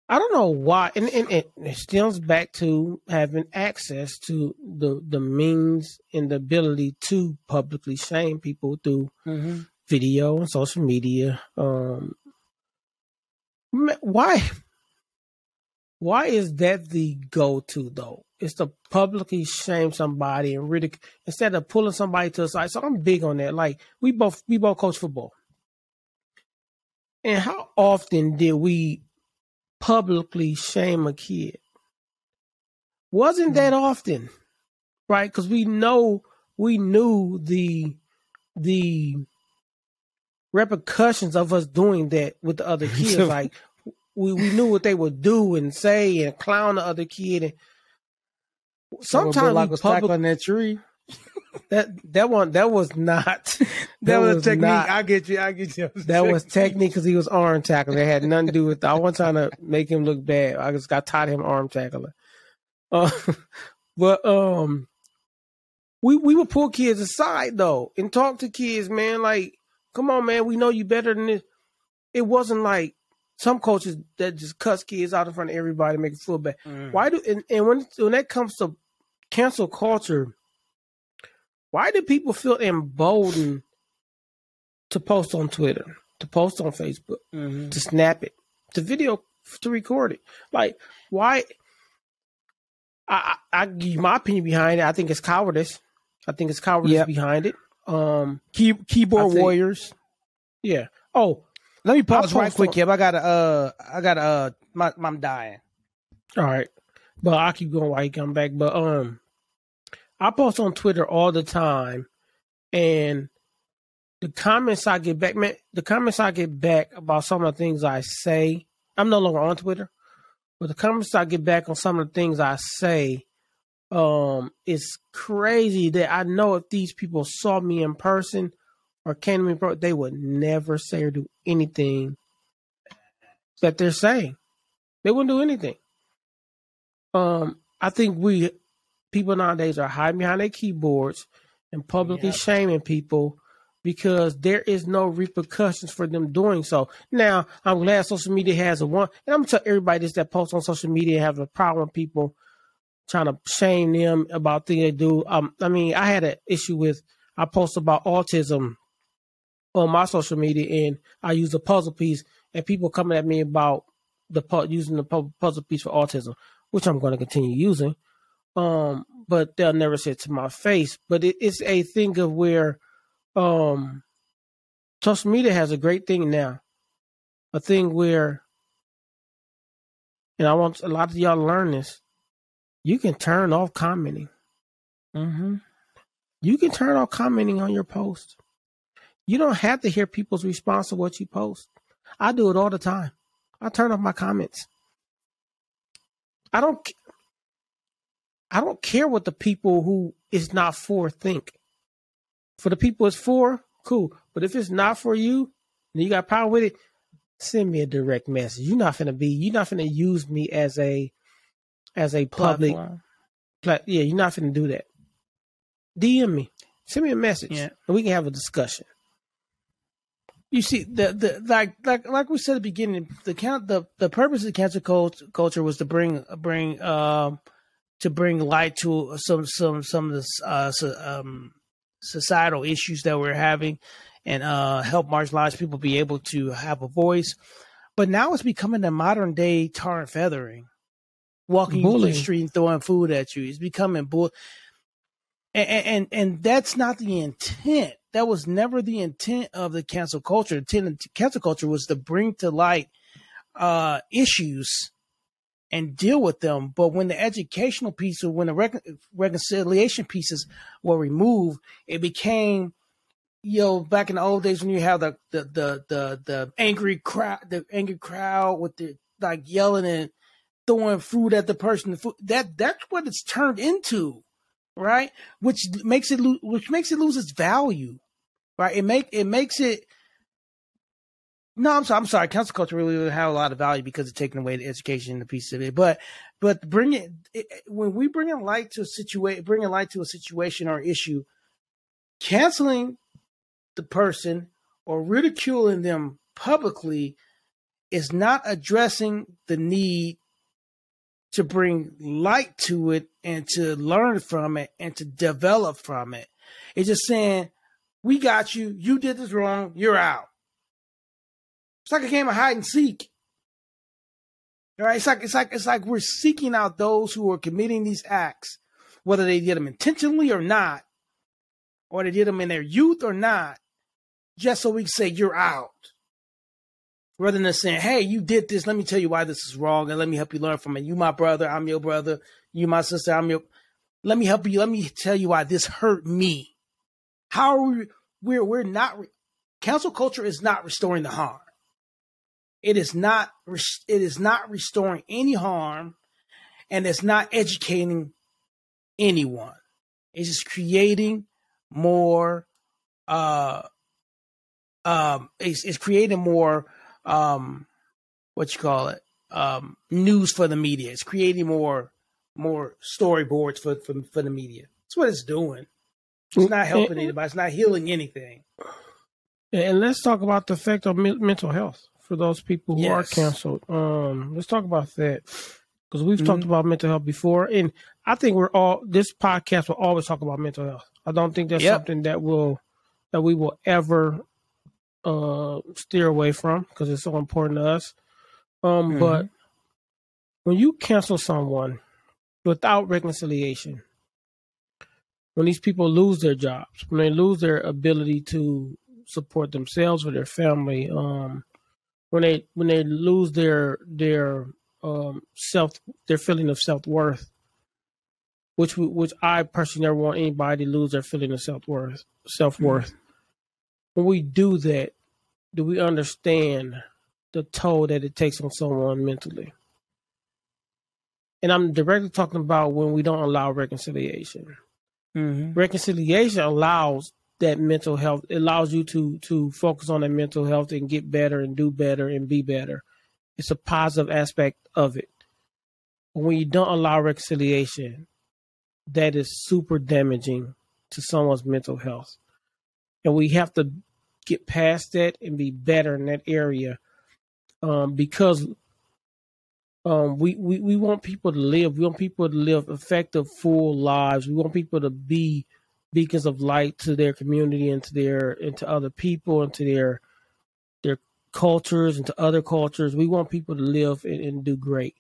I don't know why, and, and, and, it stems back to having access to the the means and the ability to publicly shame people through mm-hmm. video and social media. Um, why? Why is that the go to though? It's to publicly shame somebody and ridicule instead of pulling somebody to the side. So I'm big on that. Like we both we both coach football. And how often did we publicly shame a kid? Wasn't that mm-hmm. often, right? Because we know we knew the the repercussions of us doing that with the other kids. like we, we knew what they would do and say and clown the other kid. And sometimes like was public, on that tree. that that one that was not that, that was, was, technique. Not, I get you. I get you. That was technique because he was arm tackling. It had nothing to do with. I wasn't trying to make him look bad. I just got taught him arm tackling. Uh, but um, we we would pull kids aside though and talk to kids, man. Like, come on, man. We know you better than this. It wasn't like some coaches that just cuss kids out in front of everybody, make it feel bad. Mm. Why do and, and when when that comes to cancel culture, why do people feel emboldened to post on Twitter, to post on Facebook, mm-hmm. to snap it, to video, to record it? Like, why? I, I, I give my opinion behind it. I think it's cowardice. I think it's cowardice yep. behind it. Um, Key, keyboard think, warriors. Yeah. Oh, let me pause right quick, Kip. I got to uh, I got to uh, my, I'm dying. All right, but I'll keep going while you come back. But um, I post on Twitter all the time, and the comments I get back, man, the comments I get back about some of the things I say I'm no longer on Twitter, but the comments I get back on some of the things I say, um, it's crazy that I know if these people saw me in person or me, bro, they would never say or do anything that they're saying. They wouldn't do anything. Um, I think we people nowadays are hiding behind their keyboards and publicly yep. shaming people because there is no repercussions for them doing so. Now, I'm glad social media has a one, and I'm gonna tell everybody this that posts on social media have a problem with people trying to shame them about things they do. Um, I mean, I had an issue with I post about autism on my social media, and I use a puzzle piece, and people coming at me about the using the puzzle piece for autism, which I'm going to continue using. Um, but they'll never say it to my face. But it, it's a thing of where um, social media has a great thing now, a thing where, and I want a lot of y'all to learn this. You can turn off commenting. Mm-hmm. You can turn off commenting on your post. You don't have to hear people's response to what you post. I do it all the time. I turn off my comments. I don't. I don't care what the people who is not for think. For the people it's for, cool. But if it's not for you, and you got power with it, send me a direct message. You're not gonna be. You're not gonna use me as a as a public. Pla- yeah, you're not gonna do that. DM me. Send me a message, yeah. and we can have a discussion. You see, the the like like like we said at the beginning, the count the the purpose of the cancel culture was to bring bring um to bring light to some some some of the uh, so, um, societal issues that we're having and uh, help marginalized people be able to have a voice. But now it's becoming a modern day tar and feathering, walking through the street and throwing food at you. It's becoming bull. And, and that's not the intent. That was never the intent of the cancel culture. The cancel culture was to bring to light uh, issues and deal with them. But when the educational piece or when the recon- reconciliation pieces were removed, it became, you know, back in the old days when you have the the the the, the angry crowd, the angry crowd with the like yelling and throwing food at the person. The food, that that's what it's turned into, right? Which makes it lo- which makes it lose its value, right? It make it makes it no, I'm sorry. I'm sorry. Cancel culture really doesn't have a lot of value because it's taking away the education and the piece of it. But, but bring it, it when we bring a light to a situation, bring a light to a situation or issue, canceling the person or ridiculing them publicly is not addressing the need to bring light to it and to learn from it and to develop from it. It's just saying, we got you. You did this wrong. You're out. It's like a game of hide and seek. All right, it's like it's like it's like we're seeking out those who are committing these acts, whether they did them intentionally or not, or they did them in their youth or not, just so we can say you're out. Rather than saying, "Hey, you did this. Let me tell you why this is wrong, and let me help you learn from it. You my brother, I'm your brother. You my sister, I'm your. Let me help you. Let me tell you why this hurt me. How are we? We're we're not. Cancel culture is not restoring the harm. It is not it is not restoring any harm and it's not educating anyone. It's just creating more uh um it's, it's creating more um what you call it um news for the media. It's creating more more storyboards for for, for the media. That's what it's doing. It's not helping anybody. It's not healing anything. And let's talk about the effect of mental health for those people who yes. are canceled. Um, let's talk about that because we've mm-hmm. talked about mental health before, and I think we're all this podcast will always talk about mental health. I don't think that's yep. something that will that we will ever uh, steer away from because it's so important to us. Um, mm-hmm. But when you cancel someone without reconciliation, when these people lose their jobs, when they lose their ability to support themselves or their family, um, when they when they lose their their um, self their feeling of self worth, which which I personally never want anybody to lose their feeling of self worth self worth. Mm-hmm. When we do that, do we understand the toll that it takes on someone mentally. And I'm directly talking about when we don't allow reconciliation. Mm-hmm. Reconciliation allows that mental health. It allows you to to focus on that mental health and get better and do better and be better. It's a positive aspect of it. When you don't allow reconciliation, that is super damaging to someone's mental health. And we have to get past that and be better in that area um, because um, we, we, we want people to live. We want people to live effective, full lives. We want people to be beacons of light to their community and to their and to other people and to their their cultures and to other cultures. We want people to live and, and do great.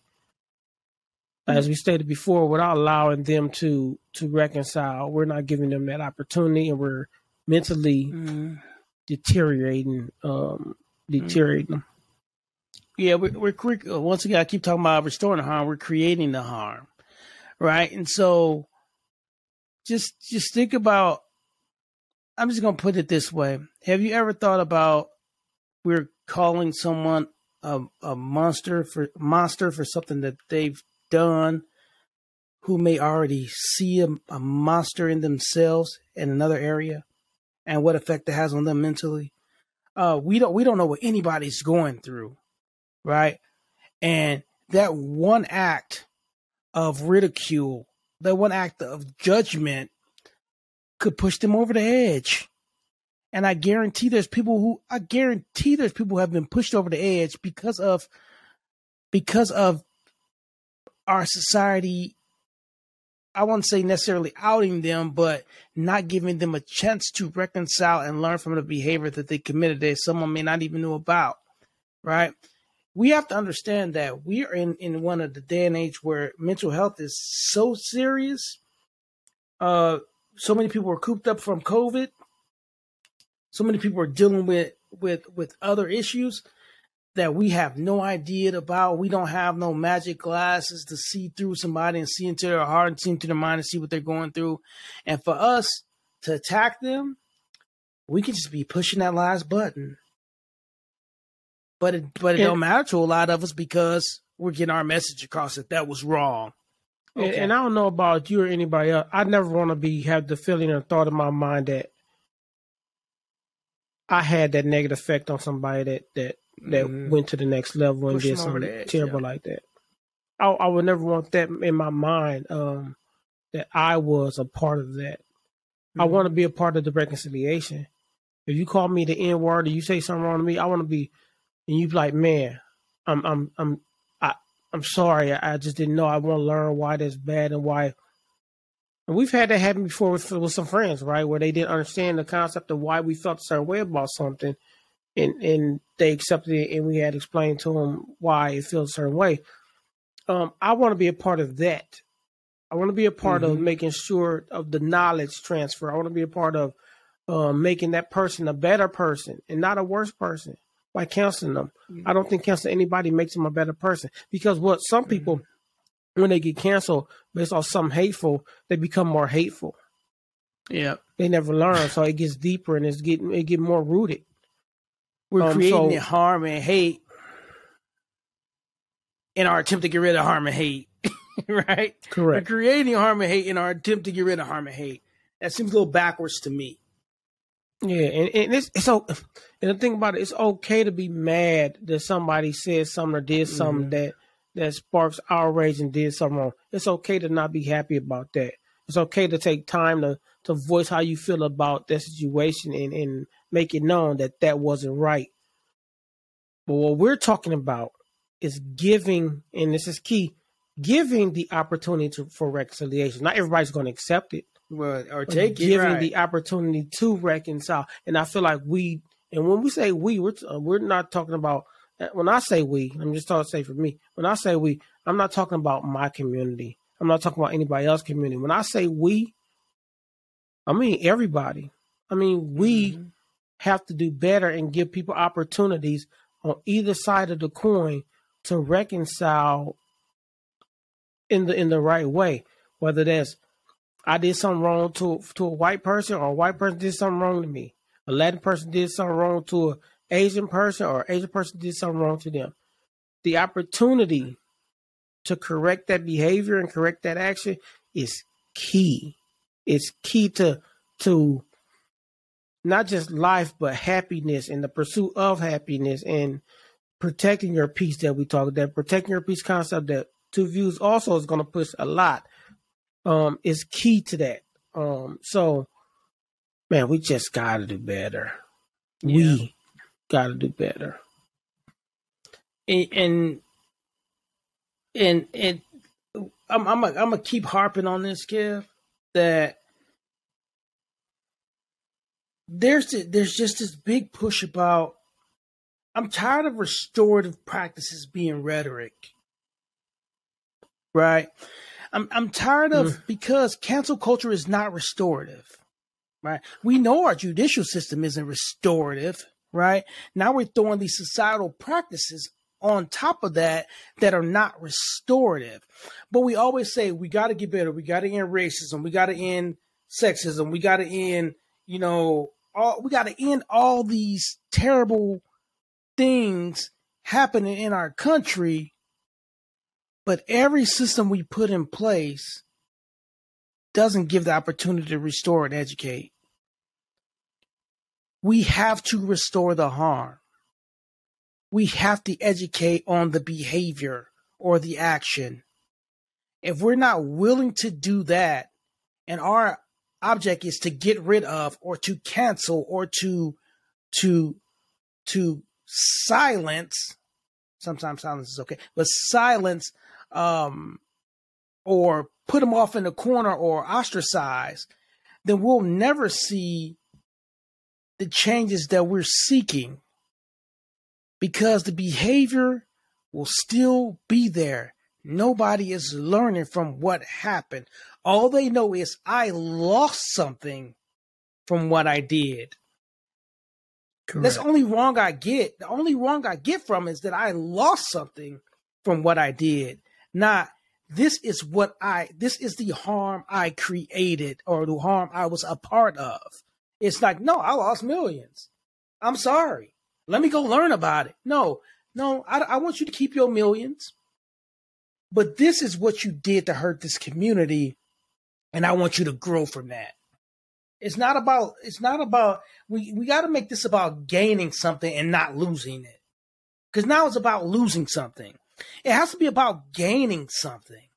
As we stated before, without allowing them to to reconcile, we're not giving them that opportunity, and we're mentally mm. deteriorating, um, deteriorating them. Yeah, we're, we're uh, once again. I keep talking about restoring the harm. We're creating the harm, right? And so, just just think about. I'm just gonna put it this way: Have you ever thought about we're calling someone a, a monster for monster for something that they've done, who may already see a, a monster in themselves in another area, and what effect it has on them mentally? Uh, we don't we don't know what anybody's going through right? And that one act of ridicule, that one act of judgment could push them over the edge. And I guarantee there's people who I guarantee there's people who have been pushed over the edge because of because of our society I won't say necessarily outing them, but not giving them a chance to reconcile and learn from the behavior that they committed that someone may not even know about. Right? we have to understand that we are in, in one of the day and age where mental health is so serious. Uh, so many people are cooped up from COVID. So many people are dealing with with with other issues that we have no idea about. We don't have no magic glasses to see through somebody and see into their heart and see into their mind and see what they're going through. And for us to attack them, we can just be pushing that last button but it but it and, don't matter to a lot of us because we're getting our message across that that was wrong. Okay. And, and I don't know about you or anybody else. I never want to be have the feeling or thought in my mind that I had that negative effect on somebody that that that mm-hmm. went to the next level and Push did something terrible yeah. like that. I, I would never want that in my mind um, that I was a part of that. Mm-hmm. I want to be a part of the reconciliation. If you call me the N word or you say something wrong to me, I want to be and you like, man, I'm I'm I'm I, I'm sorry, I just didn't know. I want to learn why that's bad and why. And we've had that happen before with with some friends, right, where they didn't understand the concept of why we felt a certain way about something, and and they accepted it, and we had explained to them why it feels a certain way. Um, I want to be a part of that. I want to be a part mm-hmm. of making sure of the knowledge transfer. I want to be a part of uh, making that person a better person and not a worse person by counseling them. Mm-hmm. I don't think counseling anybody makes them a better person because what some people, mm-hmm. when they get canceled based off something hateful, they become more hateful. Yeah, they never learn, so it gets deeper and it's getting it get more rooted. We're um, creating so, harm and hate in our attempt to get rid of harm and hate, right? Correct. We're creating harm and hate in our attempt to get rid of harm and hate. That seems a little backwards to me. Yeah, and, and it's, it's so and the thing about it, it's okay to be mad that somebody said something or did something mm-hmm. that that sparks outrage and did something wrong. It's okay to not be happy about that. It's okay to take time to to voice how you feel about that situation and and make it known that that wasn't right. But what we're talking about is giving, and this is key, giving the opportunity to, for reconciliation. Not everybody's going to accept it. Well, or take giving right. the opportunity to reconcile. And I feel like we, and when we say we, we're uh, we're not talking about. Uh, when I say we, I'm just talking say for me. When I say we, I'm not talking about my community. I'm not talking about anybody else's community. When I say we, I mean everybody. I mean we mm-hmm. have to do better and give people opportunities on either side of the coin to reconcile in the in the right way. Whether that's I did something wrong to to a white person, or a white person did something wrong to me. A Latin person did something wrong to a Asian person or Asian person did something wrong to them, the opportunity to correct that behavior and correct that action is key. It's key to to not just life but happiness and the pursuit of happiness and protecting your peace that we talked that protecting your peace concept that TuVues also is going to push a lot um is key to that. Um so man we just got to do better. Yeah. we got to do better. And and and, and I'm I'm gonna keep harping on this, Kev, that there's there's just this big push about. I'm tired of restorative practices being rhetoric, right? I'm I'm tired of mm. because cancel culture is not restorative, right? We know our judicial system isn't restorative, right? Now we're throwing these societal practices on top of that that are not restorative. But we always say we got to get better. We got to end racism. We got to end sexism. We got to end, you know, all we got to end all these terrible things happening in our country. But every system we put in place doesn't give the opportunity to restore and educate. We have to restore the harm we have to educate on the behavior or the action. If we're not willing to do that, and our object is to get rid of or to cancel or to to to silence sometimes silence is okay but silence um or put them off in a corner or ostracize then we'll never see the changes that we're seeking because the behavior will still be there. Nobody is learning from what happened. All they know is I lost something from what I did. Correct. That's the only wrong I get. The only wrong I get from is that I lost something from what I did. Not this is what I this is the harm I created or the harm I was a part of. It's like, no, I lost millions. I'm sorry. Let me go learn about it. No, no, I, I want you to keep your millions. But this is what you did to hurt this community. And I want you to grow from that. It's not about, it's not about, we, we got to make this about gaining something and not losing it. Because now it's about losing something. It has to be about gaining something,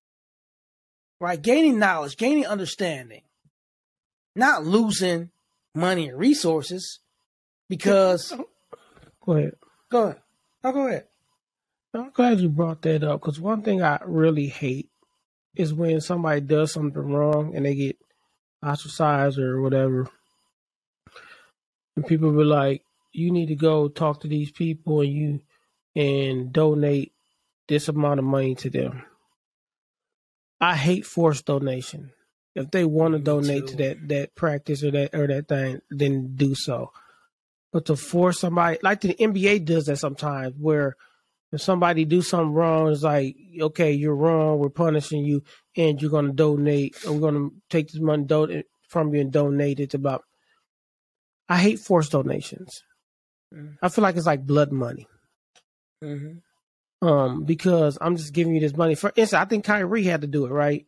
right? Gaining knowledge, gaining understanding, not losing money and resources because Go ahead. Go ahead. Oh, go ahead. I'm glad you brought that up because one thing I really hate is when somebody does something wrong and they get ostracized or whatever. And people be like, you need to go talk to these people and you and donate this amount of money to them. I hate forced donation. If they want to donate to that that practice or that or that thing, then do so. But to force somebody like the NBA does that sometimes where if somebody do something wrong, it's like, okay, you're wrong, we're punishing you, and you're gonna donate, we're gonna take this money don- from you and donate it to about I hate forced donations. Mm-hmm. I feel like it's like blood money. Mm-hmm. Um, because I'm just giving you this money. For instance, I think Kyrie had to do it, right?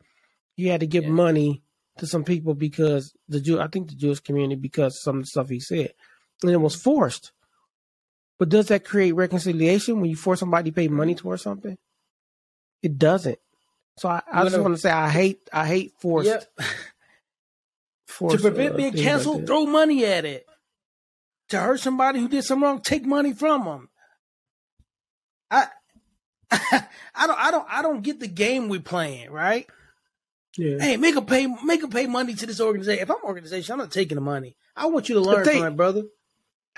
He had to give yeah. money to some people because the Jew I think the Jewish community because some of the stuff he said and it was forced. But does that create reconciliation when you force somebody to pay money towards something? It doesn't. So I, I just want to say I hate I hate forced. Yep. forced to prevent uh, being canceled, like throw money at it. To hurt somebody who did something wrong, take money from them. I I don't I don't I don't get the game we're playing, right? Yeah. Hey, make a pay make a pay money to this organization. If I'm organization, I'm not taking the money. I want you to learn they, from it, brother.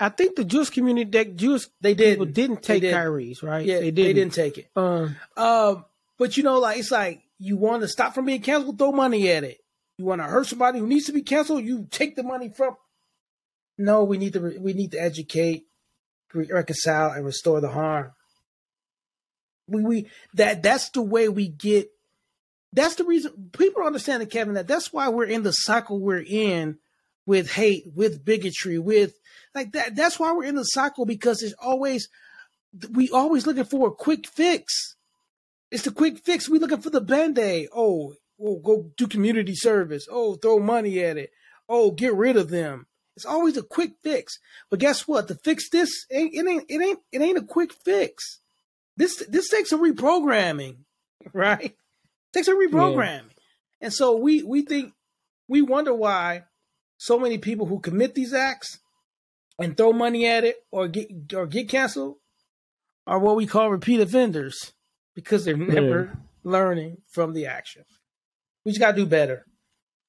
I think the Jewish community, that Jewish they did people didn't take did. Kyrie's, right? Yeah, they, didn't. they didn't take it. Um, um, but you know, like it's like you want to stop from being canceled, throw money at it. You want to hurt somebody who needs to be canceled, you take the money from. No, we need to we need to educate, reconcile, and restore the harm. We we that that's the way we get. That's the reason people understand, that Kevin, that that's why we're in the cycle we're in with hate, with bigotry, with like that. That's why we're in the cycle because it's always we always looking for a quick fix. It's the quick fix. We looking for the band aid. Oh, oh, go do community service. Oh, throw money at it. Oh, get rid of them. It's always a quick fix. But guess what? To fix this, it ain't it ain't it ain't a quick fix. This this takes some reprogramming, right? It takes some reprogramming. Yeah. And so we we think we wonder why so many people who commit these acts and throw money at it or get or get canceled are what we call repeat offenders because they're never yeah. learning from the action. We just gotta do better.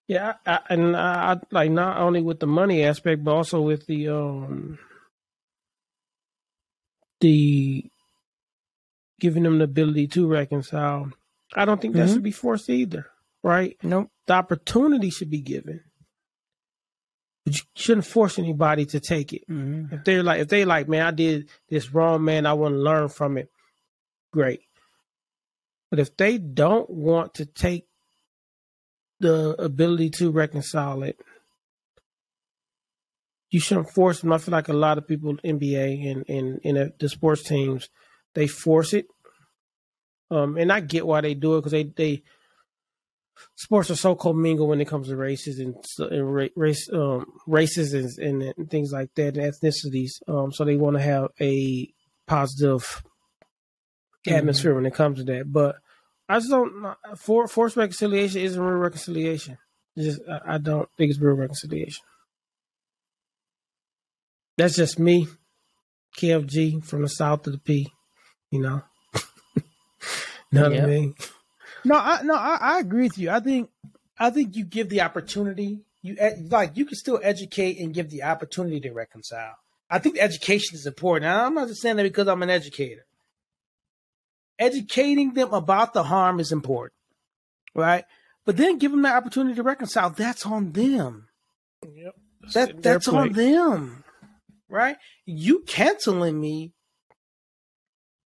Yeah, I, and I, like not only with the money aspect, but also with the um the giving them the ability to reconcile. I don't think that mm-hmm. should be forced either, right? Nope. The opportunity should be given. But you shouldn't force anybody to take it. Mm-hmm. If they're like, if they like, man, I did this wrong, man, I want to learn from it. Great. But if they don't want to take the ability to reconcile it, you shouldn't force them. I feel like a lot of people, NBA and in in the sports teams, they force it. Um, and I get why they do it because they they sports are so commingled when it comes to races and, and race um, races and, and, things like that and ethnicities. Um, so they want to have a positive atmosphere mm-hmm. when it comes to that. But I just don't for forced reconciliation isn't real reconciliation. It's just I, I don't think it's real reconciliation. That's just me, KFG from the south of the P. You know, know what I mean? No, I no, I, I, agree with you. I think I think you give the opportunity. You eh, like you can still educate and give the opportunity to reconcile. I think education is important. I'm not just saying that because I'm an educator. Educating them about the harm is important, right? But then give them the opportunity to reconcile. That's on them. Yep. That that's on them, right? You canceling me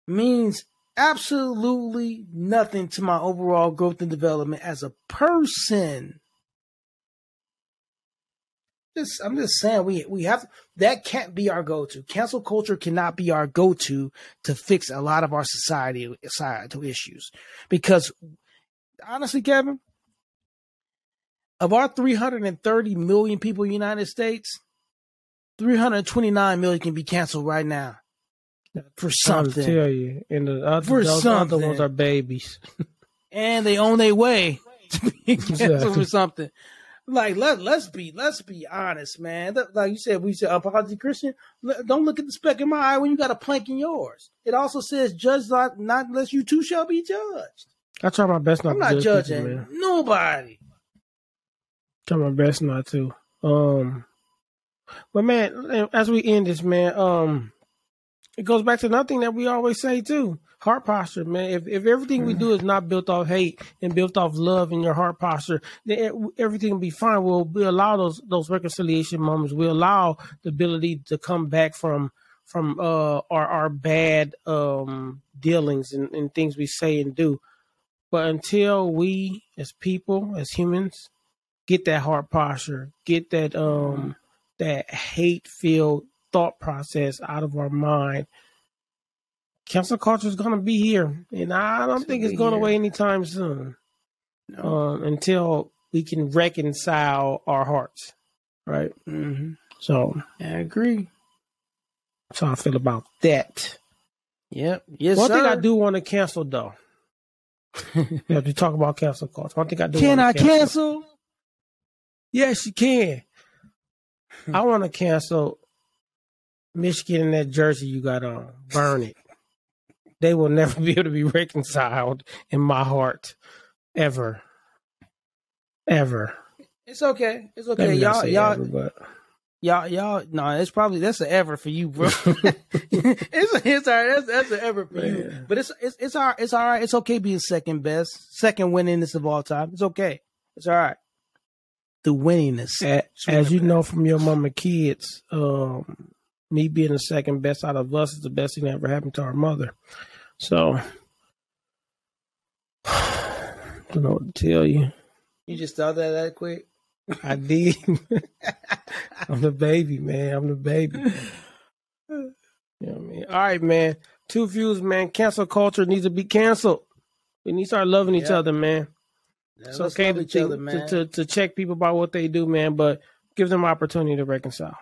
means absolutely nothing to my overall growth and development as a person. Just, I'm just saying we we have that can't be our go-to. Cancel culture cannot be our go-to to fix a lot of our society societal issues. Because honestly, Kevin, of our 330 million people in the United States, 329 million can be canceled right now for something. I tell you, and the other, for those something. other ones are babies, and they on their way to be canceled for something. Like let let's be let's be honest, man. Like you said, we said apology Christian. Don't look at the speck in my eye when you got a plank in yours. It also says, "Judge not, not unless you too shall be judged." I try my best not. I'm not judging people, nobody. Try my best not to. Um, but man, as we end this, man, um, it goes back to another thing that we always say too. Heart posture man. If, if everything we do is not built off hate and built off love in your heart posture then everything will be fine. We'll, we allow those those reconciliation moments. We allow the ability to come back from from uh our our bad um dealings and, and things we say and do. But until we as people as humans get that heart posture get that um that hate filled thought process out of our mind. Cancel culture is going to be here, and I don't it's think it's going here. away anytime soon. No. Um, until we can reconcile our hearts, right? Mm-hmm. So I agree. That's how I feel about that. Yep. Yes. One sir. thing I do want to cancel though. yeah, to talk about cancel culture. One thing I do. Can I cancel. cancel? Yes, you can. I want to cancel Michigan and that jersey you got on. Burn it. They will never be able to be reconciled in my heart. Ever. Ever. It's okay. It's okay. Y'all y'all ever, but... y'all y'all no, it's probably that's an ever for you, bro. it's it's all right. That's that's an ever for Man. you. But it's it's it's all right. It's all right. It's okay being second best, second winningest of all time. It's okay. It's all right. The winningness. As, as you know from your mama kids, um, me being the second best out of us is the best thing that ever happened to our mother. So, I don't know what to tell you. You just thought that that quick? I did. I'm the baby, man. I'm the baby. You know what I mean? All right, man. TuVues, man. Cancel culture needs to be canceled. We need to start loving each Yep. other, man. Yeah, It's let's okay to, each think- other, to, to to check people about what they do, man, but give them opportunity to reconcile.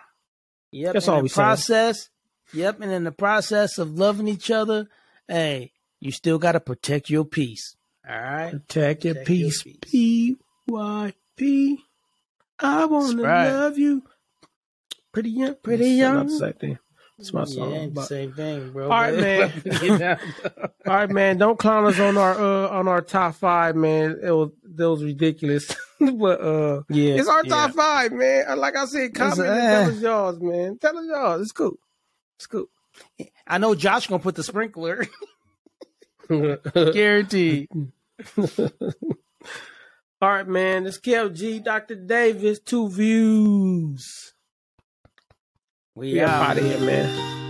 Yep. That's all we saying. process. Yep. And in the process of loving each other, hey, you still got to protect your peace. All right. Protect your Protect peace. P Y P. I wanna right. love you. Pretty young. Pretty That's young. the same thing. It's my song. Yeah, but- same thing, bro. All right, man. All right, man. Don't clown us on our uh, on our top five, man. It was that was ridiculous, but uh, yeah, it's our yeah. top five, man. Uh, Like I said, comment uh, tell us yours, man. Tell us yours. It's cool. It's cool. I know Josh gonna put the sprinkler. Guaranteed. All right, man. It's KLG, Dr. Davis, TuVues. We We out. out of here, man.